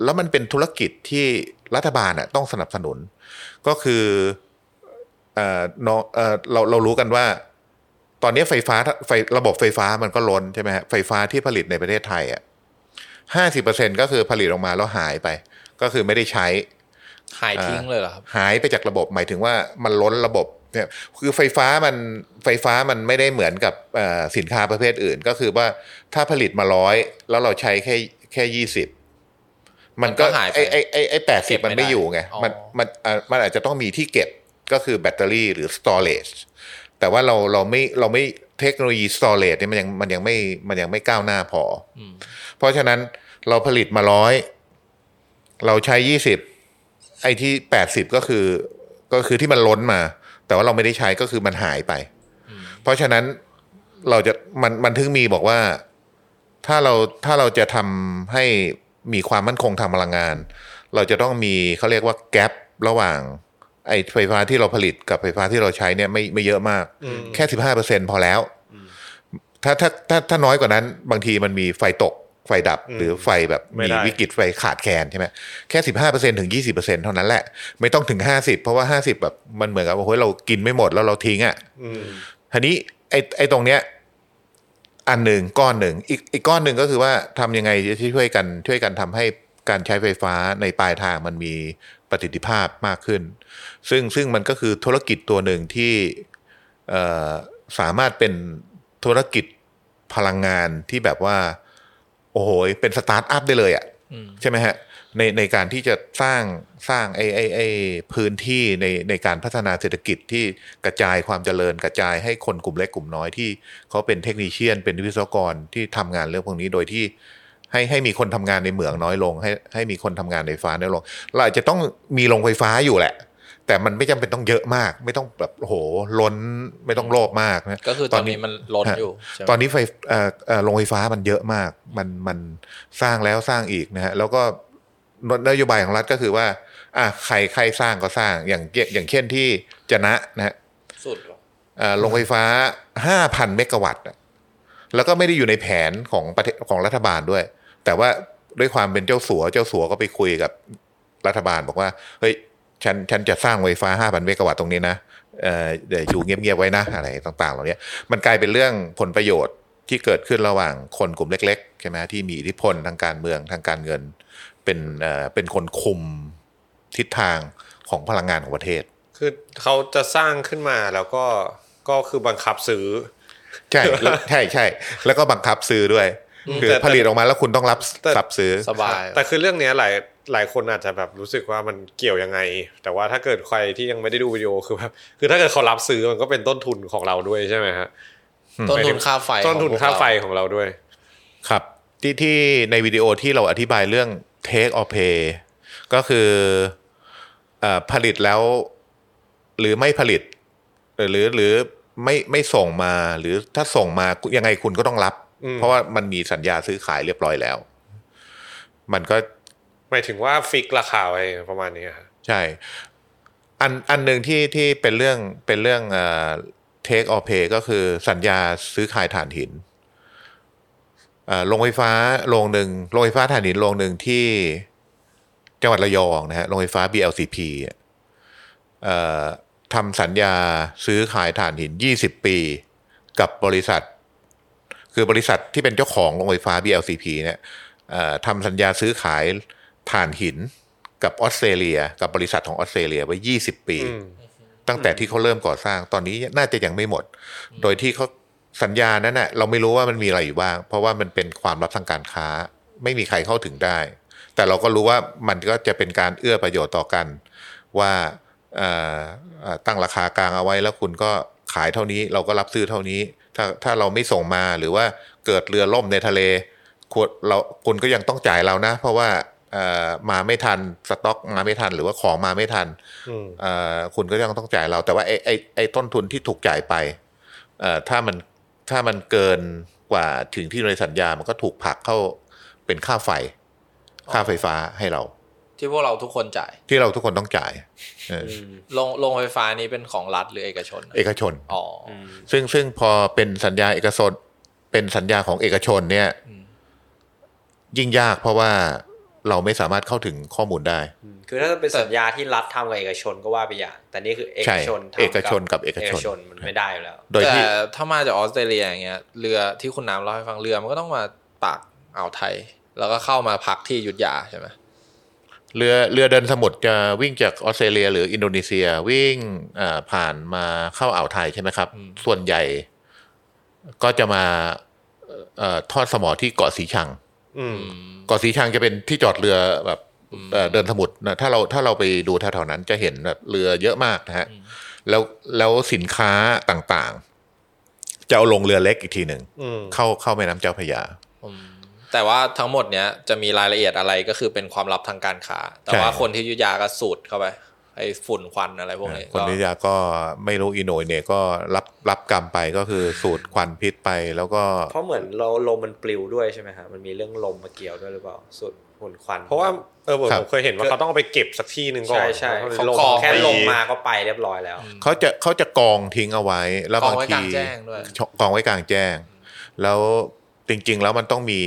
Speaker 2: แล้วมันเป็นธุรกิจที่รัฐบาลอะต้องสนับสนุน ก็คือเออเนาะเออเราเรารู้กันว่า ตอนนี้ไฟฟ้าไฟระบบไฟฟ้ามันก็ล้นใช่ไหมฮะไฟฟ้าที่ผลิตในประเทศไทยอะห้าสิบเปอร์เซ็นก็คือผลิตออกมาแล้วหายไป ก็คือไม่ได้ใช้
Speaker 4: หายทิ้งเลยเหรอครับ
Speaker 2: หายไปจากระบบหมายถึงว่ามันล้นระบบเนี่ยคือไฟฟ้ามันไฟฟ้ามันไม่ได้เหมือนกับเอ่อสินค้าประเภทอื่น ก็คือว่าถ้าผลิตมาร้อยแล้วเราใช้แค่แค่ยี่สิบมันก็
Speaker 4: มันก็หายไป
Speaker 2: ไอไอไอไอแปด
Speaker 4: เก็
Speaker 2: สิบบ
Speaker 4: ไม่
Speaker 2: มันไม่
Speaker 4: ได้
Speaker 2: อยู่ไง
Speaker 4: อ๋อ
Speaker 2: มันมันอะมันอาจจะต้องมีที่เก็บก็คือแบตเตอรี่หรือ storage แต่ว่าเราเราไม่เราไม่เทคโนโลยี storage เนี่ยมันยังมันยังไม่มันยังไม่ก้าวหน้าพออ
Speaker 4: ม
Speaker 2: เพราะฉะนั้นเราผลิตมาร้อย เราใช้ยี่สิบไอ้ที่แปดสิบก็คือ ก็คือที่มันล้นมา แต่ว่าเราไม่ได้ใช้ก็คือมันหายไป เพราะฉะนั้นเราจะมันมันถึงมีบอกว่าถ้าเราถ้าเราจะทำให้มีความมั่นคงทางพลังงาน เราจะต้องมีเขาเรียกว่าแกลบระหว่าง ไอ้ไฟฟ้าที่เราผลิตกับไฟฟ้าที่เราใช้เนี่ยไม่ไม่เยอะมาก แค่สิบห้าเปอร์เซ็นพอแล้ว ถ้าถ้าถ้าถ้าน้อยกว่านั้น บางทีมันมีไฟตก ไฟดับหรือไฟแบบ
Speaker 3: ไม่
Speaker 2: มี
Speaker 3: ได้
Speaker 2: วิกฤตไฟขาดแคลนใช่ไหมแค่สิบห้าเปอร์เซ็นถึงยี่สิบเปอร์เซ็นเท่านั้นแหละ ไม่ต้องถึงห้าสิบเพราะว่าห้าสิบแบบมันเหมือนกับว่าเฮ้ยเรากินไม่หมดแล้วเราทิ้งอะ
Speaker 3: อืม
Speaker 2: ทีนี้ไอ้ไอ้ตรงเนี้ยอันหนึ่งก้อนหนึ่งอีกอีกก้อนหนึ่งก็คือว่าทำยังไงที่ช่วยกันช่วยกันทำให้การใช้ไฟฟ้าในปลายทางมันมีประสิทธิภาพมากขึ้น ซึ่งซึ่งมันก็คือธุรกิจตัวหนึ่งที่เอ่อสามารถเป็นธุรกิจพลังงานที่แบบว่า โอ้โหเป็นสตาร์ทอัพได้เลยอะ่ะ
Speaker 4: อืม
Speaker 2: ใช่ไหมฮะในในการที่จะสร้างสร้างไอ้ไอ้ไอ้พื้นที่ในในการพัฒนาเศรษฐกิจที่กระจายความเจริญกระจายให้คนกลุ่มเล็กกลุ่มน้อยที่เขาเป็นเทคนิชเชียน เป็นวิศวกรที่ทำงานเรื่องพวกนี้โดยที่ให้ให้มีคนทำงานในเหมืองน้อยลง ให้ให้มีคนทำงานในไฟฟ้าน้อยลง เราอาจจะต้องมีโรงไฟฟ้าอยู่แหละ แต่มันไม่จำเป็นต้องเยอะมาก ไม่ต้องแบบโอ้โหล้นไม่ต้องโลภมากนะ
Speaker 4: ก็คือตอนนี้มันล้นอยู่ใช่ไหม
Speaker 2: ตอนนี้ไฟเอ่อเอ่อโรงไฟฟ้ามันเยอะมาก มันมันสร้างแล้วสร้างอีกนะฮะแล้วก็นโยบายของรัฐก็คือว่า อะใครใครสร้างก็สร้างอย่างอย่างเช่นที่จะนะนะฮะ
Speaker 4: สุดเหรอ
Speaker 2: เอ่อโรงไฟฟ้าห้าพันเมกะวัตต์อะแล้วก็ไม่ได้อยู่ในแผนของประเทศของรัฐบาลด้วย แต่ว่าด้วยความเป็นเจ้าสัว เจ้าสัวก็ไปคุยกับรัฐบาลบอกว่าเฮ้ย ฉันฉันจะสร้างไฟฟ้าห้าพันเมกะวัตต์ตรงนี้นะเอ่อเดี๋ยวอยู่เงียบๆไว้นะอะไรต่างๆเหล่านี้มันกลายเป็นเรื่องผลประโยชน์ที่เกิดขึ้นระหว่างคนกลุ่มเล็กๆใช่ไหมที่มีอิทธิพลทางการเมืองทางการเงิน เป็นเอ่อเป็นคนคุมทิศทางของพลังงานของประเทศ
Speaker 3: คือเขาจะสร้างขึ้นมาแล้วก็ก็คือบังคับซื้อ
Speaker 2: ใช่แล้วใช่ใช่แล้วก็บังคับซื้อด้วย คือ
Speaker 3: แต่
Speaker 2: ผลิตออกมาแล้วคุณต้องรับ
Speaker 3: แต่
Speaker 2: สับซื้อ
Speaker 4: สบาย
Speaker 3: แต่คือเรื่องเนี้ยหลาย หลายคนอาจจะแบบรู้สึกว่ามันเกี่ยวยังไง แต่ว่าถ้าเกิดใครที่ยังไม่ได้ดูวิดีโอคือแบบคือถ้าเกิดเขารับซื้อมันก็เป็นต้นทุนของเราด้วยใช่ไหมฮะ
Speaker 4: ต้นทุนค่าไฟ
Speaker 3: ต้นทุน
Speaker 4: ของพวก
Speaker 3: ค่า
Speaker 4: เร
Speaker 3: ไฟของเราด้วย
Speaker 2: ครับ ที่ที่ในวิดีโอที่เราอธิบายเรื่อง take or pay ก็คือเออผลิตแล้ว หรือไม่ผลิต หรือหรือไม่ไม่ส่งมา หรือถ้าส่งมายังไงคุณก็ต้องรับ
Speaker 3: อืม
Speaker 2: เพราะว่ามันมีสัญญาซื้อขายเรียบร้อยแล้ว มันก็
Speaker 3: ห มายถึงว่าฟิกราคาไว้ประมาณนี้ฮะ
Speaker 2: ใช่ อันอันหนึ่งที่ที่เป็นเรื่องเป็นเรื่องเอ่อ take or pay ก็คือสัญญาซื้อขายถ่านหินเอ่อโรงไฟฟ้าโรงหนึ่งโรงไฟฟ้าถ่านหินโรงหนึ่งที่จังหวัดระยองนะฮะโรงไฟฟ้า BLCP เอ่อทำสัญญาซื้อขายถ่านหิน 20 ปี กับบริษัท คือบริษัทที่เป็นเจ้าของโรงไฟฟ้า BLCP เนี่ยเอ่อทำสัญญาซื้อขาย ถ่านหินกับออสเตรเลีย กับบริษัทของออสเตรเลียไว้ 20 ปี
Speaker 3: อืม
Speaker 2: ตั้งแต่ที่เขาเริ่มก่อสร้างตอนนี้น่าจะยังไม่หมด โดยที่เขาสัญญานั้นน่ะเราไม่รู้ว่ามันมีอะไรอยู่บ้าง เพราะว่ามันเป็นความลับทางการค้า ไม่มีใครเข้าถึงได้ แต่เราก็รู้ว่ามันก็จะเป็นการเอื้อประโยชน์ต่อกัน ว่าเอ่อเอ่อตั้งราคากลางเอาไว้แล้วคุณก็ขายเท่านี้เราก็รับซื้อเท่านี้ ถ้าถ้าเราไม่ส่งมาหรือว่าเกิดเรือล่มในทะเลคุณเราคุณก็ยังต้องจ่ายเรานะ เพราะว่าเอ่อ มาไม่ทันสต็อกมาไม่ทัน หรือว่าของมาไม่ทัน
Speaker 3: อืม
Speaker 2: เอ่อคุณก็ยังต้องจ่ายเรา แต่ว่าไอ้ไอ้ไอ้ต้นทุนที่ถูกจ่ายไปเอ่อถ้ามันถ้ามันเกินกว่าถึงที่ในสัญญามันก็ถูกผลักเข้าเป็นค่าไฟ ค่าไฟฟ้าให้เรา
Speaker 4: ที่พวกเราทุกคนจ่าย
Speaker 2: ที่เราทุกคนต้องจ่ายเออ
Speaker 4: โรงโรงไฟฟ้านี้เป็นของรัฐหรือเอกชน
Speaker 2: เอกชน
Speaker 4: อ๋ออ
Speaker 2: ซึ่งซึ่งพอเป็นสัญญาเอกชนเป็นสัญญาของเอกชนเนี่ย ยิ่งยากเพราะว่า เราไม่สามารถเข้าถึงข้อมูลได้
Speaker 1: คือถ้าเป็นสัญญาที่รัฐทำกับเอกชนก็ว่าไปอย่าง แต่นี่คือเอกชนทำ
Speaker 2: เอกชนกับเอกชน
Speaker 1: มันไม่ได้อยู่แล้ว
Speaker 2: โดย
Speaker 4: แต่
Speaker 2: ที่
Speaker 4: ถ้ามาจากออสเตรเลียอย่างเงี้ยเรือที่คุณน้ำเล่าให้ฟังเรือมันก็ต้องมาปากอ่าวไทย แล้วก็เข้ามาพักที่อยุธยาใช่ไหม
Speaker 2: เรือเรือเดินสมุทรจะวิ่งจากออสเตรเลีย หรืออินโดนีเซียวิ่งอ่าผ่านมาเข้าอ่าวไทยใช่ไหมครับ ส่วนใหญ่ก็จะมาเอ่อทอดสมอที่เกาะสีชัง
Speaker 3: อืม
Speaker 2: เกาะสีชังจะเป็นที่จอดเรือแบบเอ่อเดินสมุทรนะถ้าเราถ้าเราไปดูแถวๆนั้นจะเห็นแบบเรือเยอะมากนะฮะแล้วแล้วสินค้าต่างๆ จะเอาลงเรือเล็กอีกทีหนึ่ง
Speaker 3: อืม
Speaker 2: เข้าเข้าแม่น้ำเจ้าพระยา
Speaker 4: แต่ว่าทั้งหมดเนี้ยจะมีรายละเอียดอะไรก็คือเป็นความลับทางการค้า แต่ว่า
Speaker 2: ใช่
Speaker 4: คนที่อยุธยาก็สูดเข้าไป ไอ้ฝุ่นควันอะไรพวกนี้
Speaker 2: คน
Speaker 4: ก็
Speaker 2: นิยาก็ไม่รู้อีโหนยเนี่ยก็รับรับกรรมไปก็คือสูดควันพิษไปแล้วก็
Speaker 1: เพราะเหมือนเราลมมันปลิวด้วยใช่ไหมฮะมันมีเรื่องลมมาเกี่ยวด้วยหรือเปล่าสุดฝุ่นควัน
Speaker 3: เพราะว่าเออผม
Speaker 2: ครับ
Speaker 3: ผมเคยเห็นว่าเขาต้องเอาไปเก็บสักที่หนึ่งก่อน
Speaker 1: ใช่ใช่
Speaker 3: แล้ว
Speaker 1: เขา
Speaker 3: ก็
Speaker 1: ขอ
Speaker 3: ไป
Speaker 1: แค่ลง
Speaker 3: ไป
Speaker 1: มาก็ไปเรียบร้อยแล้ว
Speaker 2: เขาจะเขาจะกองทิ้งเอาไว้ แล้ว
Speaker 4: กอง
Speaker 2: บาง
Speaker 4: ไว้ก
Speaker 2: ที
Speaker 4: ลางแจ้งด้วย
Speaker 2: กองไว้กลางแจ้ง แล้วจริง ๆ แล้วมันต้องมี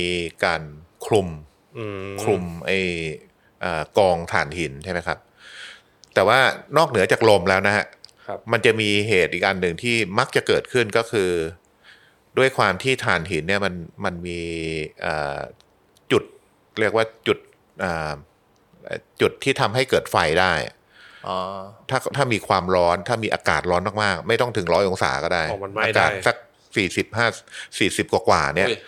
Speaker 2: การคลุม
Speaker 3: อืม
Speaker 2: คลุมไอ้อ่ากองถ่านหินใช่ไหมครับ แต่ว่านอกเหนือจากลมแล้วนะฮะ
Speaker 1: ครับ
Speaker 2: มันจะมีเหตุอีกอันหนึ่งที่มักจะเกิดขึ้นก็คือ ด้วยความที่ถ่านหินเนี่ยมันมันมีอ่าจุดเรียกว่าจุดอ่าจุดที่ทำให้เกิดไฟได้
Speaker 4: อ๋อ
Speaker 2: ถ้าถ้ามีความร้อนถ้ามีอากาศร้อนมากๆ ไม่ต้องถึงร้อยองศาก็ได้
Speaker 3: อ๋อมันไหม้
Speaker 2: อากาศ
Speaker 3: ได้
Speaker 2: สักสี่สิบห้าสี่สิบกว่าๆเนี่ย
Speaker 4: อุ้ย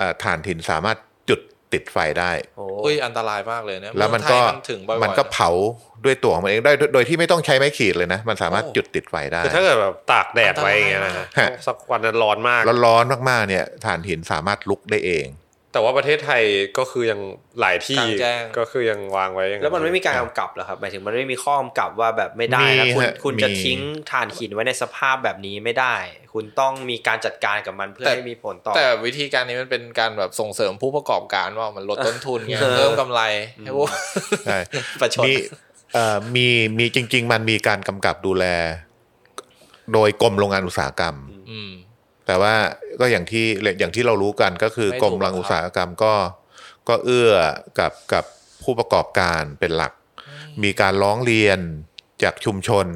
Speaker 2: อ่าถ่านหินสามารถจุด ติดไฟได้
Speaker 1: โอ้
Speaker 4: อุ้ยอันตรายมากเลยเนี่ย
Speaker 2: แล้วมันก็
Speaker 4: เองไทยถึงบ่อยๆ
Speaker 2: มันก็เผาด้วยตัวของมันเองได้โดยโดยที่ไม่ต้องใช้ไม้ขีดเลยนะ มันสามารถ
Speaker 4: โอ้
Speaker 2: จุดติดไฟได้
Speaker 3: คือถ้าเกิดแบบตากแดดไว้อย่างเงี้ยนะฮะ
Speaker 2: ฮะ
Speaker 3: สักวันนั้นร้อนมาก
Speaker 2: ร้อนๆมากๆเนี่ยถ่านหินสามารถลุกได้เอง
Speaker 3: แต่ว่าประเทศไทยก็คือยังหลายที่
Speaker 4: กลางแจ้ง
Speaker 3: ก็คือยังวางไว้อย่าง
Speaker 1: แล้วมันไม่มีการกำกับเหรอครับหมายถึงมันไม่มีข้อกำกับว่าแบบไม่ได้
Speaker 2: มี
Speaker 1: นะคุณ
Speaker 2: ฮะ
Speaker 1: คุณจะ
Speaker 2: มี
Speaker 1: ทิ้งถ่านหินไว้ในสภาพแบบนี้ไม่ได้ คุณต้องมีการจัดการกับมันเพื่อ
Speaker 4: แต่
Speaker 1: ให้มีผลต่อ
Speaker 4: แต่วิธีการนี้มันเป็นการแบบส่งเสริมผู้ประกอบการว่ามันลดต้นทุนไง
Speaker 1: เออ
Speaker 4: เพิ่มกำไรให้พวก
Speaker 2: ใช่
Speaker 4: ประชด
Speaker 2: มีเอ่อมีมีจริง ๆ มันมีการกำกับดูแล โดยกรมโรงงานอุตสาหกรรม
Speaker 4: อืม
Speaker 2: แต่ว่าก็อย่างที่อย่างที่เรารู้กันก็คือ
Speaker 4: ไม่
Speaker 2: กร
Speaker 4: ถู
Speaker 2: ม
Speaker 4: ก
Speaker 2: โรงงานอุตสาหกรรมก็ก็เอื้อกับกับผู้ประกอบการเป็นหลัก มีการร้องเรียนจากชุมชน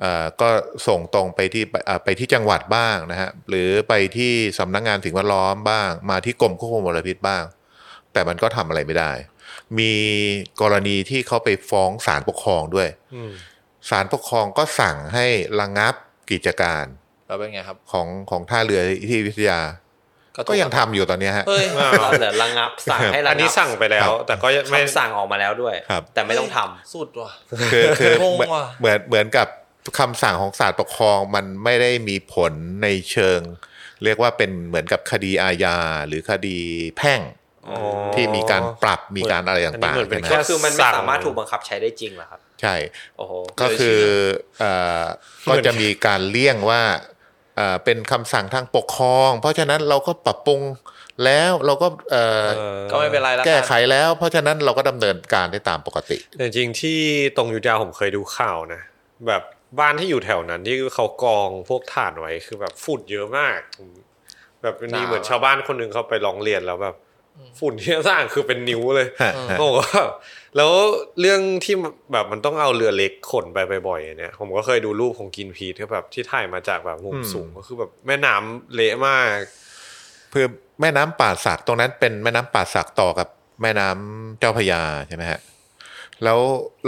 Speaker 2: เอ่อก็ส่งตรงไปที่ไปเอ่อไปที่จังหวัดบ้างนะฮะหรือไปที่สำนักงานสิ่งแวดล้อมบ้าง มาที่กรมควบคุมมลพิษบ้าง แต่มันก็ทำอะไรไม่ได้ มีกรณีที่เขาไปฟ้องศาลปกครองด้วย
Speaker 3: อืม
Speaker 2: ศาลปกครองก็สั่งให้ระงับกิจการ
Speaker 4: แล้วเป็นไงครับ
Speaker 2: ของของท่าเรือที่อยุธยา ก็ยังทำอยู่ตอนเนี้ยฮะ
Speaker 4: เฮ้ย
Speaker 3: อ้าว
Speaker 1: เราแต่ระงับสั่งให้ระงับ
Speaker 3: อันนี้สั่งไปแล้ว แต่ก็ยังไม่
Speaker 1: คำสั่งออกมาแล้วด้วย
Speaker 2: ครับ
Speaker 1: แต่ไม่ต้องทำ
Speaker 4: สุดว่ะ
Speaker 2: คือคือง
Speaker 4: ง
Speaker 2: เหมือน
Speaker 4: ว่ะ
Speaker 2: เหมือนเหมือนกับคำสั่งของศาลปกครองมันไม่ได้มีผลในเชิง เรียกว่าเป็นเหมือนกับคดีอาญาหรือคดีแพ่ง
Speaker 3: อ๋อ
Speaker 2: ที่มีการปรับมีการอะไร
Speaker 3: อันนี้
Speaker 2: ต่าง
Speaker 3: เหมือน
Speaker 2: ๆ
Speaker 3: เป็น
Speaker 2: ใช่ไหม
Speaker 3: แค่
Speaker 1: ก็คือมันไม่
Speaker 3: สั่ง
Speaker 1: สามารถถูกบังคับใช้ได้จริงเหรอครับ
Speaker 2: ใช่
Speaker 1: โอ้โห
Speaker 2: ก็คือเอ่อก็จะมีการเลี่ยงว่า เอ่อเป็นคำสั่งทางปกครอง เพราะฉะนั้นเราก็ปรับปรุงแล้วเราก็เอ่อ
Speaker 3: เออ
Speaker 4: ก็ไม่เป็นไรแล้ว
Speaker 2: แก้ไขแล้ว เพราะฉะนั้นเราก็ดำเนินการได้ตามปกติ
Speaker 3: แต่จริงๆที่ตรงอยุธยาผมเคยดูข่าวนะ แบบบ้านที่อยู่แถวนั้นที่เขากองพวกถ่านไว้คือแบบฝุ่นเยอะมาก แบบมีเหมือนชาวบ้านคนหนึ่งเขาไปร้องเรียนแล้วแบบ ฝุ่นที่สร้างคือเป็นนิ้วเลย
Speaker 2: ฮะฮะ
Speaker 3: โอ้โห แล้วเรื่องที่แบบมันต้องเอาเรือเล็กขนไปบ่อยๆเนี่ย ผมก็เคยดูรูปของกินพีทก็แบบที่ถ่ายมาจากแบบมุมสูงก็คือแบบแม่น้ำเละมาก
Speaker 2: เพื่อแม่น้ำป่าสักตรงนั้นเป็นแม่น้ำป่าสักต่อกับแม่น้ำเจ้าพระยาใช่ไหมฮะแล้ว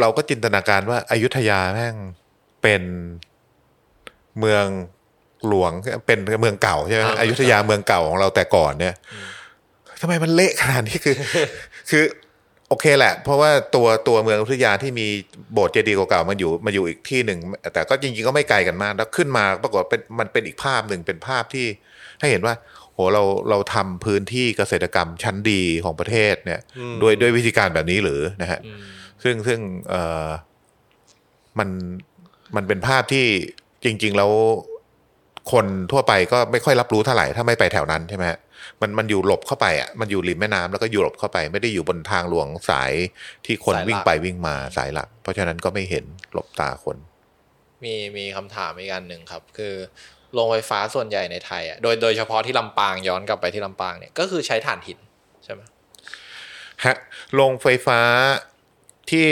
Speaker 2: เราก็จินตนาการว่าอายุทยาแม่งเป็นเมืองหลวงเป็นเมืองเก่าใช่ไหม
Speaker 4: อ่า
Speaker 2: อยุธยาเมืองเก่าของเราแต่ก่อนเนี่ยทำไมมันเละขนาดนี้คือ คือ โอเคแหละ เพราะว่าตัวตัวเมืองอยุธยาที่มีโบสถ์เจดีย์เก่าๆมันอยู่มาอยู่อีกที่หนึ่งแต่ก็จริงๆก็ไม่ไกลกันมาก แล้วขึ้นมาปรากฏเป็นมันเป็นอีกภาพหนึ่งเป็นภาพที่ให้เห็นว่าโหเราเราทำพื้นที่เกษตรกรรมชั้นดีของประเทศเนี่ย
Speaker 3: อืม
Speaker 2: ด้วยด้วยวิธีการแบบนี้หรือนะฮะ
Speaker 4: อืม
Speaker 2: ซึ่งซึ่งเอ่อมันมันเป็นภาพที่จริง ๆ แล้ว คนทั่วไปก็ไม่ค่อยรับรู้เท่าไหร่ถ้าไม่ไปแถวนั้นใช่ไหมฮะมันมันอยู่หลบเข้าไปอะมันอยู่ริมแม่น้ำแล้วก็อยู่หลบเข้าไป ไม่ได้อยู่บนทางหลวงสายที่คน
Speaker 4: สายหลัก
Speaker 2: วิ่งไปวิ่งมาสายหลัก เพราะฉะนั้นก็ไม่เห็นหลบตาคน
Speaker 4: มีมีคำถามอีกอันหนึ่งครับ คือโรงไฟฟ้าส่วนใหญ่ในไทยอะโดยโดยเฉพาะที่ลำปางย้อนกลับไปที่ลำปางเนี่ยก็คือใช้ถ่านหินใช่ไหม
Speaker 2: ฮะโรงไฟฟ้าที่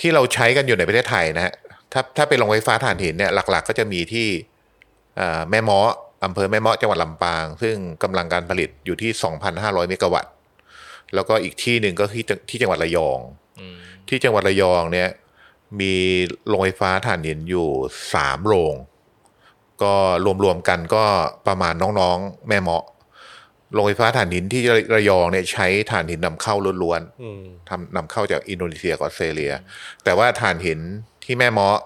Speaker 2: ที่เราใช้กันอยู่ในประเทศไทยนะฮะถ้าถ้าเป็นโรงไฟฟ้าถ่านหินเนี่ยหลัก ๆ ก็จะมีที่อ่า แม่เมาะอำเภอแม่เมาะจังหวัดลำปาง ซึ่งกำลังการผลิตอยู่ที่ 2,500 เมกะวัตต์แล้วก็อีกที่หนึ่งก็ที่จังที่จังหวัดระยอง
Speaker 4: อืม
Speaker 2: ที่จังหวัดระยองเนี่ยมีโรงไฟฟ้าถ่านหินอยู่สามโรง ก็รวมๆกันก็ประมาณน้องๆ แม่เมาะโรงไฟฟ้าถ่านหินที่ระยองเนี่ยใช้ถ่านหินนำเข้าล้วน
Speaker 3: อืม
Speaker 2: ๆทำนำเข้าจากอินโดนีเซียกับออสเตรเลีย แต่ว่าถ่านหินที่แม่เมาะ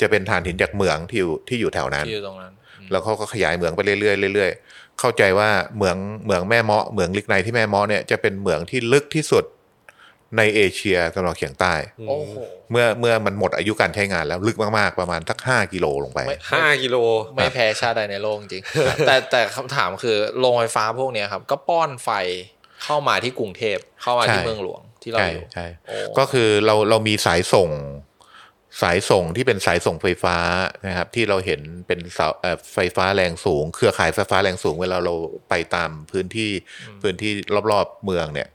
Speaker 2: จะเป็นถ่านหินจากเหมืองที่อยู่ที่อยู่แถวนั้น
Speaker 4: ที่อยู่ตรงนั้นอืม
Speaker 2: แล้วเขาก็ขยายเหมืองไปเรื่อยๆเรื่อยๆเข้าใจว่าเหมืองเหมืองแม่เมาะเหมืองลิกไนท์ที่แม่เมาะเนี่ยจะเป็นเหมืองที่ลึกที่สุดในเอเชียตะวันออกเฉียงใต้
Speaker 4: โอ้โห
Speaker 2: เมื่อเมื่อมันหมดอายุการใช้งานแล้วลึกมากๆ ประมาณสักห้ากิโลลงไป
Speaker 4: ไม่
Speaker 3: ห้ากิโล
Speaker 4: ไม่แพ้ชาติใดในโลกจริง แต่แต่คำถามคือโรงไฟฟ้าพวกเนี้ยครับ ก็ป้อนไฟเข้ามาที่กรุงเทพเข้ามาที่
Speaker 2: ใช่
Speaker 4: เมืองหลวงที่เรา
Speaker 2: ใช่
Speaker 4: อยู่
Speaker 2: ใช่
Speaker 4: โอ้
Speaker 2: ก็คือเราเรามีสายส่ง สายส่งที่เป็นสายส่งไฟฟ้านะครับ ที่เราเห็นเป็นเสาเอ่อไฟฟ้าแรงสูง เครือข่ายไฟฟ้าแรงสูง เวลาเราไปตามพื้นที่พื้นที่รอบๆเมืองเนี่ย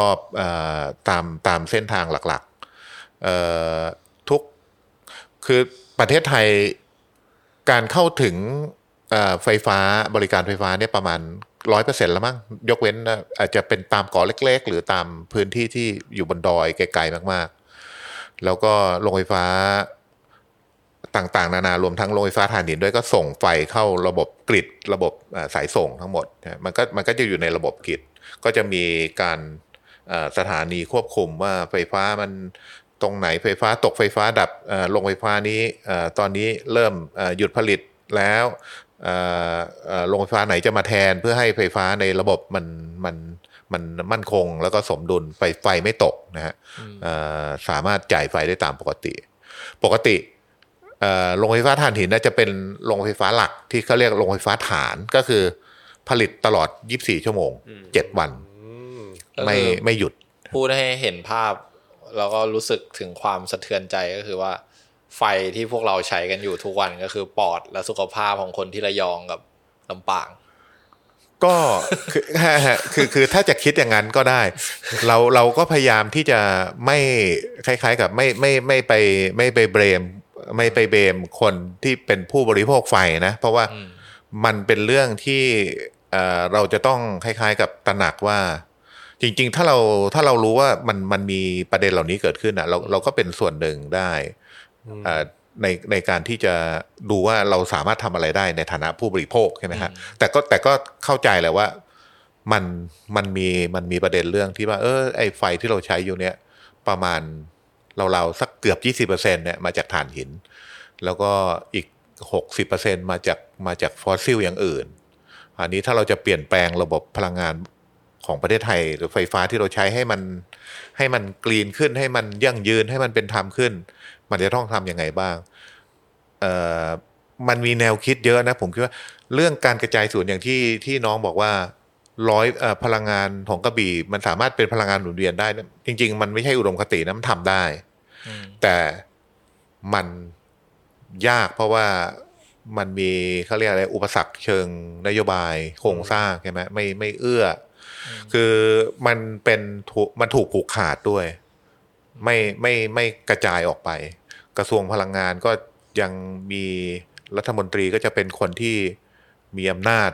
Speaker 2: รอบๆเอ่อตามตามเส้นทางหลักๆเอ่อทุกคือประเทศไทยการเข้าถึงเอ่อไฟฟ้าบริการไฟฟ้าเนี่ยประมาณร้อยเปอร์เซ็นต์แล้วมั้งยกเว้นนะอาจจะเป็นตามเกาะเล็ก ๆ หรือตามพื้นที่ที่อยู่บนดอยไกลๆมากๆ แล้วก็โรงไฟฟ้าต่างๆ นานารวมทั้งโรงไฟฟ้าถ่านหินด้วยก็ส่งไฟเข้าระบบกริดระบบสายส่งทั้งหมด มันก็มันก็จะอยู่ในระบบกริดก็จะมีการสถานีควบคุมว่าไฟฟ้ามันตรงไหนไฟฟ้าตกไฟฟ้าดับโรงไฟฟ้านี้ตอนนี้เริ่มหยุดผลิตแล้วโรงไฟฟ้าไหนจะมาแทนเพื่อให้ไฟฟ้าในระบบมันมัน มันมั่นคงแล้วก็สมดุลไฟไฟไม่ตกนะฮะเอ่อสามารถจ่ายไฟได้ตามปกติ ปกติเอ่อโรงไฟฟ้าถ่านหินน่าจะเป็นโรงไฟฟ้าหลักที่เขาเรียกโรงไฟฟ้าฐานก็คือผลิตตลอด 24 ชั่วโมง 7 วัน
Speaker 3: อืม
Speaker 2: ไม่
Speaker 4: ก็คือ
Speaker 2: ไม่หยุด
Speaker 4: พูดให้เห็นภาพ แล้วก็รู้สึกถึงความสะเทือนใจก็คือว่า ไฟที่พวกเราใช้กันอยู่ทุกวันก็คือปอดและสุขภาพของคนที่ระยองกับลำปาง
Speaker 2: ก็คือคือคือถ้าจะคิดอย่างนั้นก็ได้ เราเราก็พยายามที่จะไม่คล้ายๆกับไม่ไม่ไม่ไปไม่ไปเบรม ไม่ไปเบรมคนที่เป็นผู้บริโภคไฟนะ เพราะว่า
Speaker 4: อืม
Speaker 2: มันเป็นเรื่องที่เอ่อเราจะต้องคล้ายๆ กับตระหนักว่า จริง ๆ ถ้าเราถ้าเรารู้ว่ามันมันมีประเด็นเหล่านี้เกิดขึ้นอะ เราเราก็เป็นส่วนหนึ่งได้เอ่อ ในในการที่จะดูว่าเราสามารถทำอะไรได้ในฐานะผู้บริโภคใช่ไหมฮะแต่ก็แต่ก็เข้าใจแหละว่ามันมันมีมันมีประเด็นเรื่องที่ว่า เออไอไฟที่เราใช้อยู่เนี่ยประมาณเราๆสักเกือบยี่สิบเปอร์เซ็นเนี่ยมาจากถ่านหิน แล้วก็อีกหกสิบเปอร์เซ็นมาจากมาจากฟอสซิลอย่างอื่น อันนี้ถ้าเราจะเปลี่ยนแปลงระบบพลังงานของประเทศไทย หรือไฟฟ้าที่เราใช้ให้มันให้มันกรีนขึ้นให้มันยั่งยืนให้มันเป็นธรรมขึ้น มันจะต้องทำยังไงบ้างเอ่อมันมีแนวคิดเยอะนะ ผมคิดว่าเรื่องการกระจายส่วนอย่างที่ที่น้องบอกว่าร้อยเอ่อพลังงานของกระบี่ มันสามารถเป็นพลังงานหมุนเวียนได้นะจริง ๆ มันไม่ใช่อุดมคตินะมันทำได้ แต่มันยากเพราะว่ามันมีเขาเรียกอะไรอุปสรรคเชิงนโยบายโครงสร้างใช่ไหมไม่ไม่เอื้ออคือมันเป็นถูกมันถูกผูกขาดด้วย ไม่ไม่ไม่กระจายออกไป กระทรวงพลังงานก็ยังมีรัฐมนตรีก็จะเป็นคนที่มีอำนาจ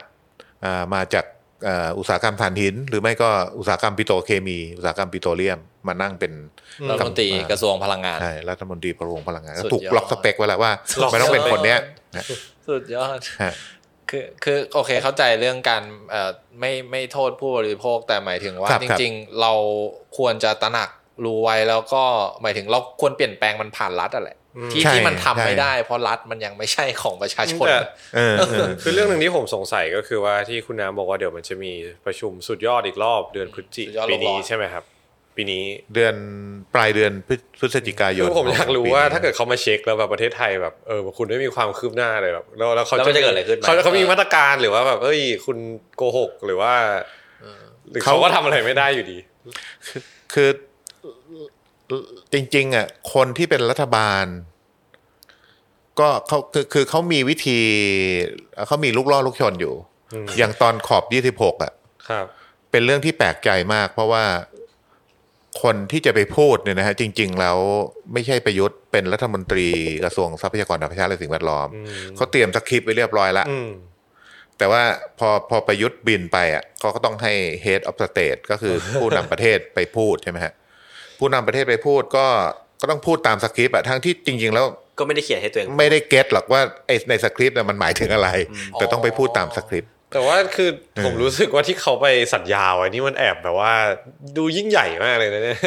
Speaker 2: อ่ามาจากอ่าอุตสาหกรรมถ่านหิน หรือไม่ก็อุตสาหกรรมปิโตรเคมี อุตสาหกรรมปิโตรเลียมมานั่งเป็น
Speaker 4: รัฐมนตรีกระทรวงพลังงาน
Speaker 2: ใช่รัฐมนตรีกระทรวงพลังงานก็
Speaker 4: สุดยอด
Speaker 2: ถูกล็อกสเปคไว้แล้วว่า
Speaker 4: ล็อก
Speaker 2: มันต้องเป็นคนเนี้ยนะ
Speaker 4: สุดยอด
Speaker 2: ฮะ
Speaker 4: คือคือโอเคเข้าใจเรื่องการเอ่อไม่ไม่โทษผู้บริโภคแต่หมายถึงว่า
Speaker 2: ครับ
Speaker 4: จ
Speaker 2: ครับ
Speaker 4: ริง ๆ เราควรจะตระหนัก รู้ไว้แล้วก็หมายถึงเราควรเปลี่ยนแปลงมันผ่านรัฐอะแหละที่
Speaker 2: ใช่
Speaker 4: ที่มันทำ
Speaker 2: ใช่
Speaker 4: ไม่ได้ เพราะรัฐมันยังไม่ใช่ของประชาชน
Speaker 3: แต่
Speaker 2: เออเออ
Speaker 3: คือเรื่องหนึ่งที่ผมสงสัยก็คือว่าที่คุณน้ำบอกว่าเดี๋ยวมันจะมีประชุมสุดยอดอีกรอบเดือนพฤศจิ
Speaker 4: สุดยอด
Speaker 3: ปีนี้
Speaker 4: โลกร้อน
Speaker 3: ใช่ไหมครับ ปีนี้
Speaker 2: เดือนปลายเดือนพฤพฤศจิกาย
Speaker 3: คื
Speaker 2: น
Speaker 3: อผมอยากรู้ว่าถ้าเกิดเขามาเช็คแล้วแบบประเทศไทยแบบเออคุณไม่มีความคืบหน้าเลยแบบแล้วแล้วเขา
Speaker 1: แล้วมันจะเกิดอะไรขึ้นไหม
Speaker 3: เขาเขามีมาตรการหรือว่าแบบเอ้ย คุณโกหกหรือว่าหรือเขาก็ทำอะไรไม่ได้อยู่ดี
Speaker 2: คือ จริง ๆ อะ คนที่เป็นรัฐบาล ก็เขาคือคือเขามีวิธีเขามีลูกล่อลูกชนอยู่
Speaker 3: อืม
Speaker 2: อย่างตอนขอบยี่สิบหกอะ
Speaker 3: ครับ
Speaker 2: เป็นเรื่องที่แปลกใจมาก เพราะว่าคนที่จะไปพูดเนี่ยนะฮะจริง ๆ แล้วไม่ใช่ประยุทธ์เป็นรัฐมนตรีกระทรวงทรัพยากรธรรมชาติและสิ่งแวดล้อม
Speaker 3: อืม
Speaker 2: เขาเตรียมสคริปต์ไว้เรียบร้อยแล้ว
Speaker 3: อืม
Speaker 2: แต่ว่าพอพอประยุทธ์บินไปอะเขาก็ต้องให้ head of state ก็คือผู้นำประเทศไปพูดใช่ไหมฮะ ผู้นำประเทศไปพูดก็ก็ต้องพูดตามสคริปต์อะทั้งที่จริง ๆ แล้ว
Speaker 1: ก็ไม่ได้เขียนให้ตัวเอง
Speaker 2: ไม่ได้เก็ตหรอกว่าไอ้ในสคริปต์น่ะมันหมายถึงอะไร แต่ต้องไปพูดตามสคริปต์
Speaker 3: แต่ว่าคือ
Speaker 2: เออ
Speaker 3: ผมรู้สึกว่าที่เขาไปสัญญาไว้นี่มันแอบแบบว่า ดูยิ่งใหญ่มากเลยนะเนี่ย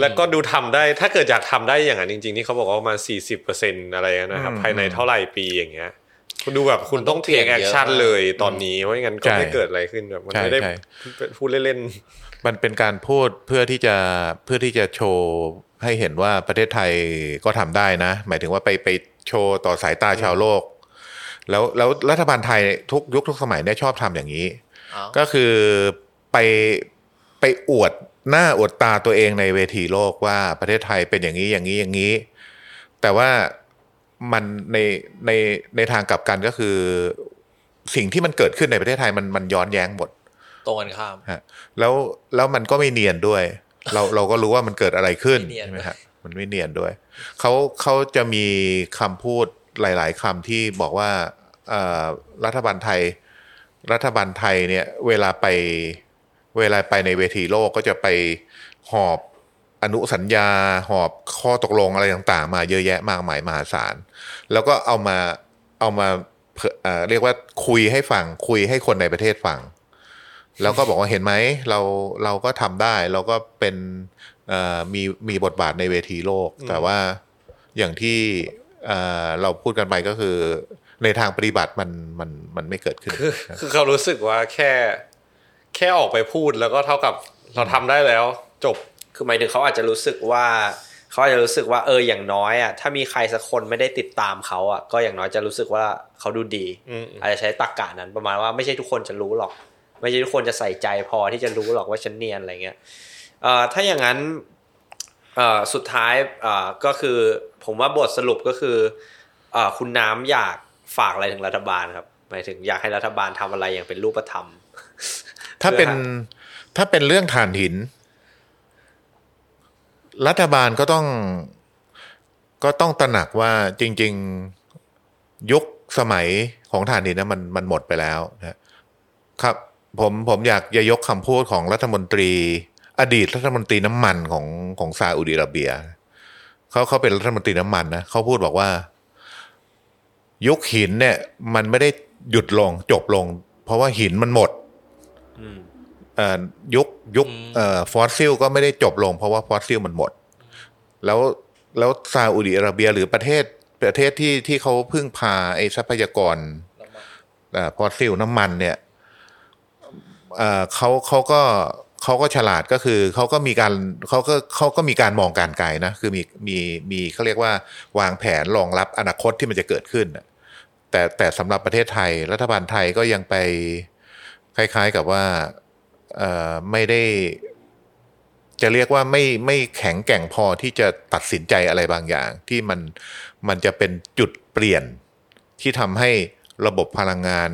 Speaker 3: แล้วก็ดูทำได้ถ้าเกิดอยากทำได้อย่างนั้นจริง ๆ ที่เขาบอกว่าประมาณสี่สิบเปอร์เซ็นอะไรนะครับ ภายในเท่าไหร่ปีอย่างเงี้ยคุณดูแบบคุณต้อง take action เลยตอนนี้เพราะงั้นก็ไม่เกิดอะไรขึ้นแบบมันไม่ได้พูดเล่น
Speaker 2: มันเป็นการพูดเพื่อที่จะเพื่อที่จะโชว์ให้เห็นว่าประเทศไทยก็ทำได้นะ หมายถึงว่าไปไปโชว์ต่อสายตาชาวโลก แล้วแล้วรัฐบาลไทยทุกยุคทุกสมัยเนี่ยชอบทำอย่างนี้
Speaker 4: อ้าว
Speaker 2: ก็คือไปไปอวดหน้าอวดตาตัวเองในเวทีโลกว่าประเทศไทยเป็นอย่างนี้อย่างนี้อย่างนี้ แต่ว่ามันในในในทางกลับกันก็คือ สิ่งที่มันเกิดขึ้นในประเทศไทยมันมันย้อนแย้งหมด
Speaker 4: ตรงกันข้าม
Speaker 2: ฮะแล้วแล้วมันก็ไม่เนียนด้วย เราเราก็รู้ว่ามันเกิดอะไรขึ้น
Speaker 4: ไม่เนียน
Speaker 2: ใช่ไหมฮะมันไม่เนียนด้วยเขาเขาจะมีคำพูดหลาย ๆคำที่บอกว่าเอ่อรัฐบาลไทย รัฐบาลไทยเนี่ยเวลาไปเวลาไปในเวทีโลกก็จะไปหอบอนุสัญญาหอบข้อตกลงอะไรต่างๆ มาเยอะแยะมากมายมหาศาล แล้วก็เอามาเอามาเผยเอ่อเรียกว่าคุยให้ฟังคุยให้คนในประเทศฟัง แล้วก็บอกว่าเห็นไหมเราเราก็ทำได้เราก็เป็นเอ่อมีมีบทบาทในเวทีโลก แต่ว่าอย่างที่เอ่อเราพูดกันไปก็คือ ในทางปฏิบัติมันมันมันไม่เกิดขึ้น
Speaker 3: ๆคือคือเขารู้สึกว่าแค่แค่ออกไปพูดแล้วก็เท่ากับเราทำได้แล้วจบ
Speaker 1: คือหมายถึงเขาอาจจะรู้สึกว่าเขาอาจจะรู้สึกว่าเอออย่างน้อยอะถ้ามีใครสักคนไม่ได้ติดตามเขาอะก็อย่างน้อยจะรู้สึกว่าเขาดูดี
Speaker 3: อืม
Speaker 1: อาจจะใช้ตรกกะนั้นประมาณว่าไม่ใช่ทุกคนจะรู้หรอก ไม่ใช่ทุกคนจะใส่ใจพอที่จะรู้หรอกว่าฉันเนียนอะไรเงี้ยเอ่อถ้าอย่างนั้นเอ่อสุดท้ายเอ่อก็คือผมว่าบทสรุปก็คือเอ่อคุณน้ำอยากฝากอะไรถึงรัฐบาลครับหมายถึงอยากให้รัฐบาลทำอะไรอย่างเป็นรูปธรรม
Speaker 2: ถ้าเป็นถ้าเป็นเรื่องถ่านหิน รัฐบาลก็ต้องก็ต้องตระหนักว่าจริง ๆยุคสมัยของถ่านหินนะมันมันหมดไปแล้วนะครับ ผมผมอยากจะยกคำพูดของรัฐมนตรี อดีตรัฐมนตรีน้ำมันของของซาอุดิอาระเบียเขาเขาเป็นรัฐมนตรีน้ำมันนะเขาพูดบอกว่า ยุคหินเนี่ย มันไม่ได้หยุดลงจบลง เพราะว่าหินมันหมด
Speaker 1: อืม
Speaker 2: เอ่อยุคยุคเอ่อฟอสซิลก็ไม่ได้จบลง เพราะว่าฟอสซิลมันหมด แล้วแล้วซาอุดิอาระเบียหรือประเทศประเทศที่ที่เขาพึ่งพาไอ้ทรัพยากรเอ่อฟอสซิลน้ำมันเนี่ย เขาเขาก็เขาก็ฉลาดก็คือเขาก็มีการเขาก็เขาก็มีการมองการไกลนะคือมีมีมีเขาเรียกว่าวางแผนรองรับอนาคตที่มันจะเกิดขึ้นแต่แต่สำหรับประเทศไทย รัฐบาลไทยก็ยังไปคล้าย ๆกับว่าไม่ได้ จะเรียกว่าไม่ไม่แข็งแกร่งพอที่จะตัดสินใจอะไรบางอย่าง ที่มันมันจะเป็นจุดเปลี่ยนที่ทำให้ระบบพลังงาน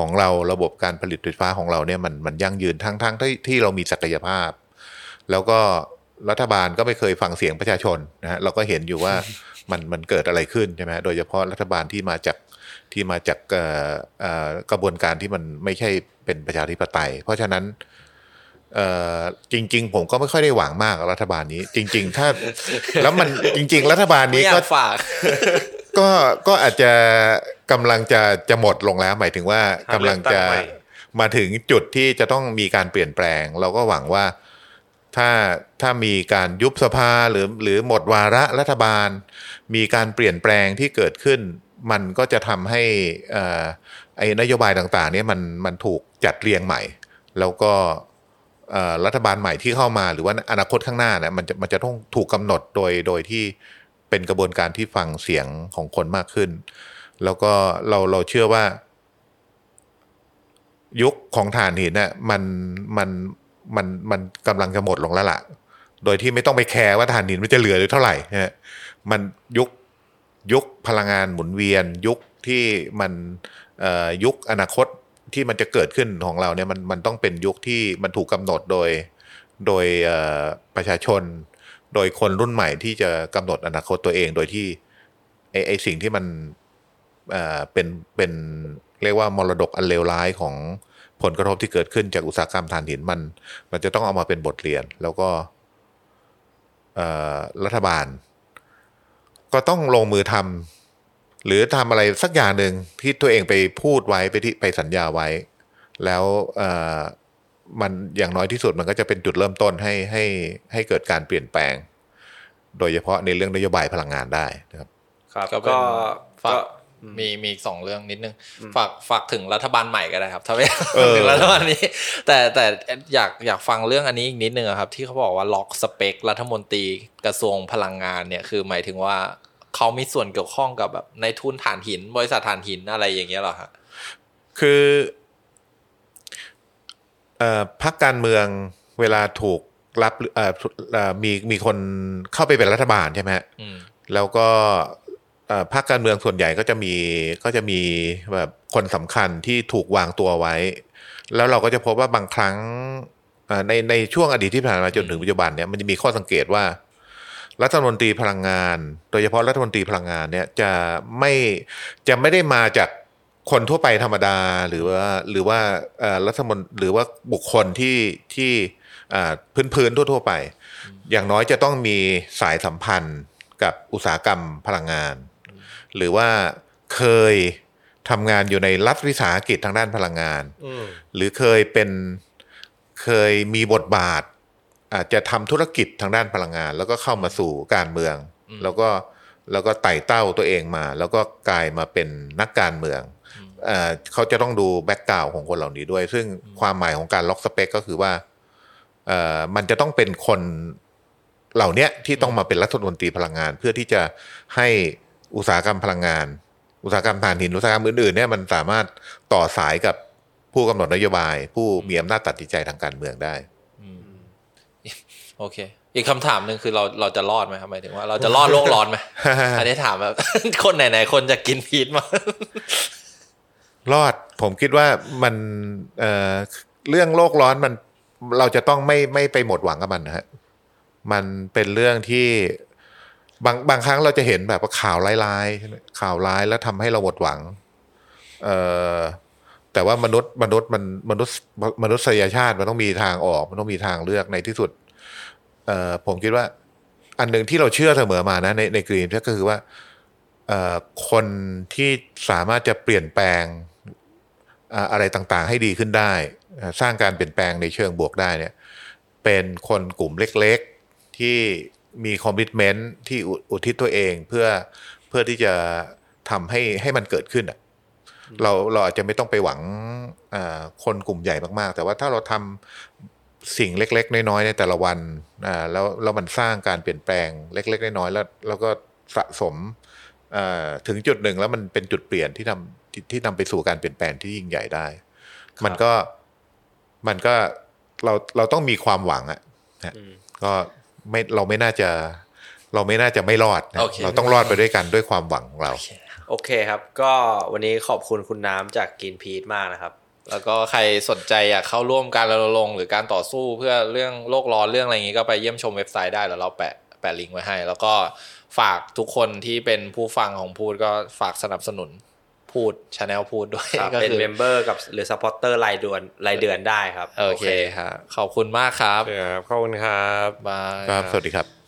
Speaker 2: ของเราระบบการผลิตไฟฟ้าของเราเนี่ยมันมันยั่งยืนทั้งทั้งที่ที่เรามีศักยภาพ แล้วก็รัฐบาลก็ไม่เคยฟังเสียงประชาชนนะฮะเราก็เห็นอยู่ว่ามันมันเกิดอะไรขึ้นใช่ไหมโดยเฉพาะรัฐบาลที่มาจากที่มาจากเอ่อเอ่อกระบวนการที่มันไม่ใช่เป็นประชาธิปไตย เพราะฉะนั้นเอ่อจริง ๆ ผมก็ไม่ค่อยได้หวังมากกับรัฐบาลนี้ จริง ๆ ถ้าแล้วมันจริง ๆ รัฐบาล
Speaker 4: ไม่
Speaker 2: นี้
Speaker 4: อยา
Speaker 2: ก็
Speaker 4: กฝาก
Speaker 2: ก็ก็อาจจะกำลังจะจะหมดลงแล้ว หมายถึงว่ากำลังจะ
Speaker 3: หาเลือกตั้งใหม่
Speaker 2: มาถึงจุดที่จะต้องมีการเปลี่ยนแปลง เราก็หวังว่าถ้าถ้ามีการยุบสภาหรือหรือหมดวาระรัฐบาล มีการเปลี่ยนแปลงที่เกิดขึ้น มันก็จะทำให้เอ่อไอ้นโยบายต่างๆเนี่ยมันมันถูกจัดเรียงใหม่ แล้วก็เอ่อรัฐบาลใหม่ที่เข้ามาหรือว่าอนาคตข้างหน้าเนี่ยมันจะมันจะต้องถูกกำหนดโดยโดยที่ เป็นกระบวนการที่ฟังเสียงของคนมากขึ้น แล้วก็เราเราเชื่อว่า ยุคของถ่านหินน่ะมันมันมันมันกำลังจะหมดลงแล้วล่ะ โดยที่ไม่ต้องไปแคร์ว่าถ่านหินมันจะเหลือหรือเท่าไหร่นะฮะมันยุคยุคพลังงานหมุนเวียน ยุคที่มันเอ่อยุคอนาคตที่มันจะเกิดขึ้นของเราเนี่ยมันมันต้องเป็นยุคที่มันถูกกำหนดโดยโดยประชาชน โดยคนรุ่นใหม่ที่จะกำหนดอนาคตตัวเองโดยที่ไอไอสิ่งที่มันเอ่อเป็นเป็นเรียกว่ามรดกอันเลวร้ายของผลกระทบที่เกิดขึ้นจากอุตสาหกรรมถ่านหินมัน มันจะต้องเอามาเป็นบทเรียน แล้วก็รัฐบาล ก็ต้องลงมือทำหรือทำอะไรสักอย่างหนึ่งที่ตัวเองไปพูดไว้ไปที่ไปสัญญาไว้ แล้ว มันอย่างน้อยที่สุดมันก็จะเป็นจุดเริ่มต้นให้ให้ให้เกิดการเปลี่ยนแปลง โดยเฉพาะในเรื่องนโยบายพลังงานได้นะครับ
Speaker 1: ครับ
Speaker 4: ก็เป็น
Speaker 1: ก็
Speaker 4: ฝา
Speaker 1: ก็
Speaker 4: กมีมีอีกสองเรื่องนิดนึงฝากฝากถึงรัฐบาลใหม่ก็ได้ครับถ้าไม่
Speaker 2: เออ
Speaker 4: ถึงรัฐบาลนี้ แต่แต่อยากอยากฟังเรื่องอันนี้อีกนิดนึงอะครับ ที่เขาบอกว่าล็อกสเปครัฐมนตรีกระทรวงพลังงานเนี่ยคือหมายถึงว่าเขามีส่วนเกี่ยวข้องกับแบบในทุนถ่านหิน บริษัทถ่านหินอะไรอย่างเงี้ยเหรอฮะ
Speaker 2: คือเอ่อ พักการเมืองเวลาถูกรับเอ่อเอ่อมีมีคนเข้าไปเป็นรัฐบาลใช่ไหมฮะ
Speaker 4: อืม
Speaker 2: แล้วก็เอ่อพรรคการเมืองส่วนใหญ่ก็จะมีก็จะมีแบบคนสำคัญที่ถูกวางตัวไว้ แล้วเราก็จะพบว่าบางครั้งเอ่อในในช่วงอดีตที่ผ่านมาจนถึงปัจจุบันเนี่ยมันจะมีข้อสังเกตว่า รัฐมนตรีพลังงาน โดยเฉพาะรัฐมนตรีพลังงานเนี่ยจะไม่จะไม่ได้มาจาก คนทั่วไปธรรมดาหรือว่าหรือว่าเอ่อรัฐมนหรือว่าบุคคลที่ที่อ่าพื้นพื้นๆทั่ว ๆ ไป อย่างน้อยจะต้องมีสายสัมพันธ์กับอุตสาหกรรมพลังงาน หรือว่าเคยทำงานอยู่ในรัฐวิสาหกิจทางด้านพลังงาน
Speaker 3: อืม
Speaker 2: หรือเคยเป็นเคยมีบทบาท อาจจะทำธุรกิจทางด้านพลังงาน แล้วก็เข้ามาสู่การเมือง แล้วก็แล้วก็ไต่เต้าตัวเองมา แล้วก็กลายมาเป็นนักการเมือง เอ่อเขาจะต้องดูแบ็กกราวของคนเหล่านี้ด้วย ซึ่งความหมายของการล็อกสเปคก็คือว่าเอ่อมันจะต้องเป็นคนเหล่าเนี้ยที่ต้องมาเป็นรัฐมนตรีพลังงาน เพื่อที่จะให้อุตสาหกรรมพลังงาน อุตสาหกรรมถ่านหินอุตสาหกรรมอื่นๆเนี่ยมันสามารถต่อสายกับผู้กำหนดนโยบาย ผู้มีอำนาจตัดสินใจทางการเมืองได้
Speaker 4: โอเค อีกคำถามหนึ่งคือเราเราจะรอดไหมครับหมายถึงว่าเราจะรอดโลกร้อนไหมอันนี้ถามแบบคนไหนๆคนจะกินพีทมา
Speaker 2: รอดผมคิดว่ามันเอ่อเรื่องโลกร้อนมันเราจะต้องไม่ไม่ไปหมดหวังกับมันนะฮะมันเป็นเรื่องที่บางบางครั้งเราจะเห็นแบบว่าข่าวร้ายๆใช่ไหมข่าวร้ายแล้วทำให้เราหมดหวัง เอ่อแต่ว่ามนุษย์มนุษย์มันมนุษย์มนุษยชาติมันต้องมีทางออก มันต้องมีทางเลือกในที่สุด เอ่อผมคิดว่า อันหนึ่งที่เราเชื่อเสมอมานะในใน Green ก็คือว่าเอ่อคนที่สามารถจะเปลี่ยนแปลง อ่าอะไรต่างๆ ให้ดีขึ้นได้อ่าสร้างการเปลี่ยนแปลงในเชิงบวกได้เนี่ยเป็นคนกลุ่มเล็กๆ ที่มี commitment ที่อุอุทิศตัวเองเพื่อเพื่อที่จะทำให้ให้มันเกิดขึ้นอะเราเราอาจจะไม่ต้องไปหวังอ่าคนกลุ่มใหญ่มากๆ แต่ว่าถ้าเราทำสิ่งเล็ก ๆ น้อยๆในแต่ละวันอ่าแล้วแล้วมันสร้างการเปลี่ยนแปลงเล็ก ๆ น้อยๆแล้วแล้วก็สะสมอ่าถึงจุดหนึ่งแล้วมันเป็นจุดเปลี่ยนที่นำ ที่ที่นำไปสู่การเปลี่ยนแปลงที่ยิ่งใหญ่ได้ มันก็มันก็เราเราต้องมีความหวังอะนะก็ไม่เราไม่น่าจะ เราไม่น่าจะไม่รอดนะ
Speaker 4: โอเค
Speaker 2: เราต้องรอดไปด้วยกันด้วยความหวังของเรา
Speaker 1: โอเคครับ ก็วันนี้ขอบคุณคุณน้ำจาก Greenpeace มากนะครับ
Speaker 4: แล้วก็ใครสนใจอยากเข้าร่วมการรณรงค์หรือการต่อสู้เพื่อเรื่องโลกร้อนเรื่องอะไรอย่างนี้ก็ไปเยี่ยมชมเว็บไซต์ได้แล้วเราแปะแปะลิงก์ไว้ให้ แล้วก็ฝากทุกคนที่เป็นผู้ฟังของพูดก็ฝากสนับสนุน พูด channel พูดด้วย
Speaker 1: ครับ
Speaker 4: ก็
Speaker 1: เป็น
Speaker 4: คือ
Speaker 1: member กับหรือ supporter รายเดือนรายเดือนได้ครับ
Speaker 4: โอเคครับขอบคุณมากครับ
Speaker 3: ครับขอบคุณครับ
Speaker 4: บาย
Speaker 2: ครับ สวัสดีครับ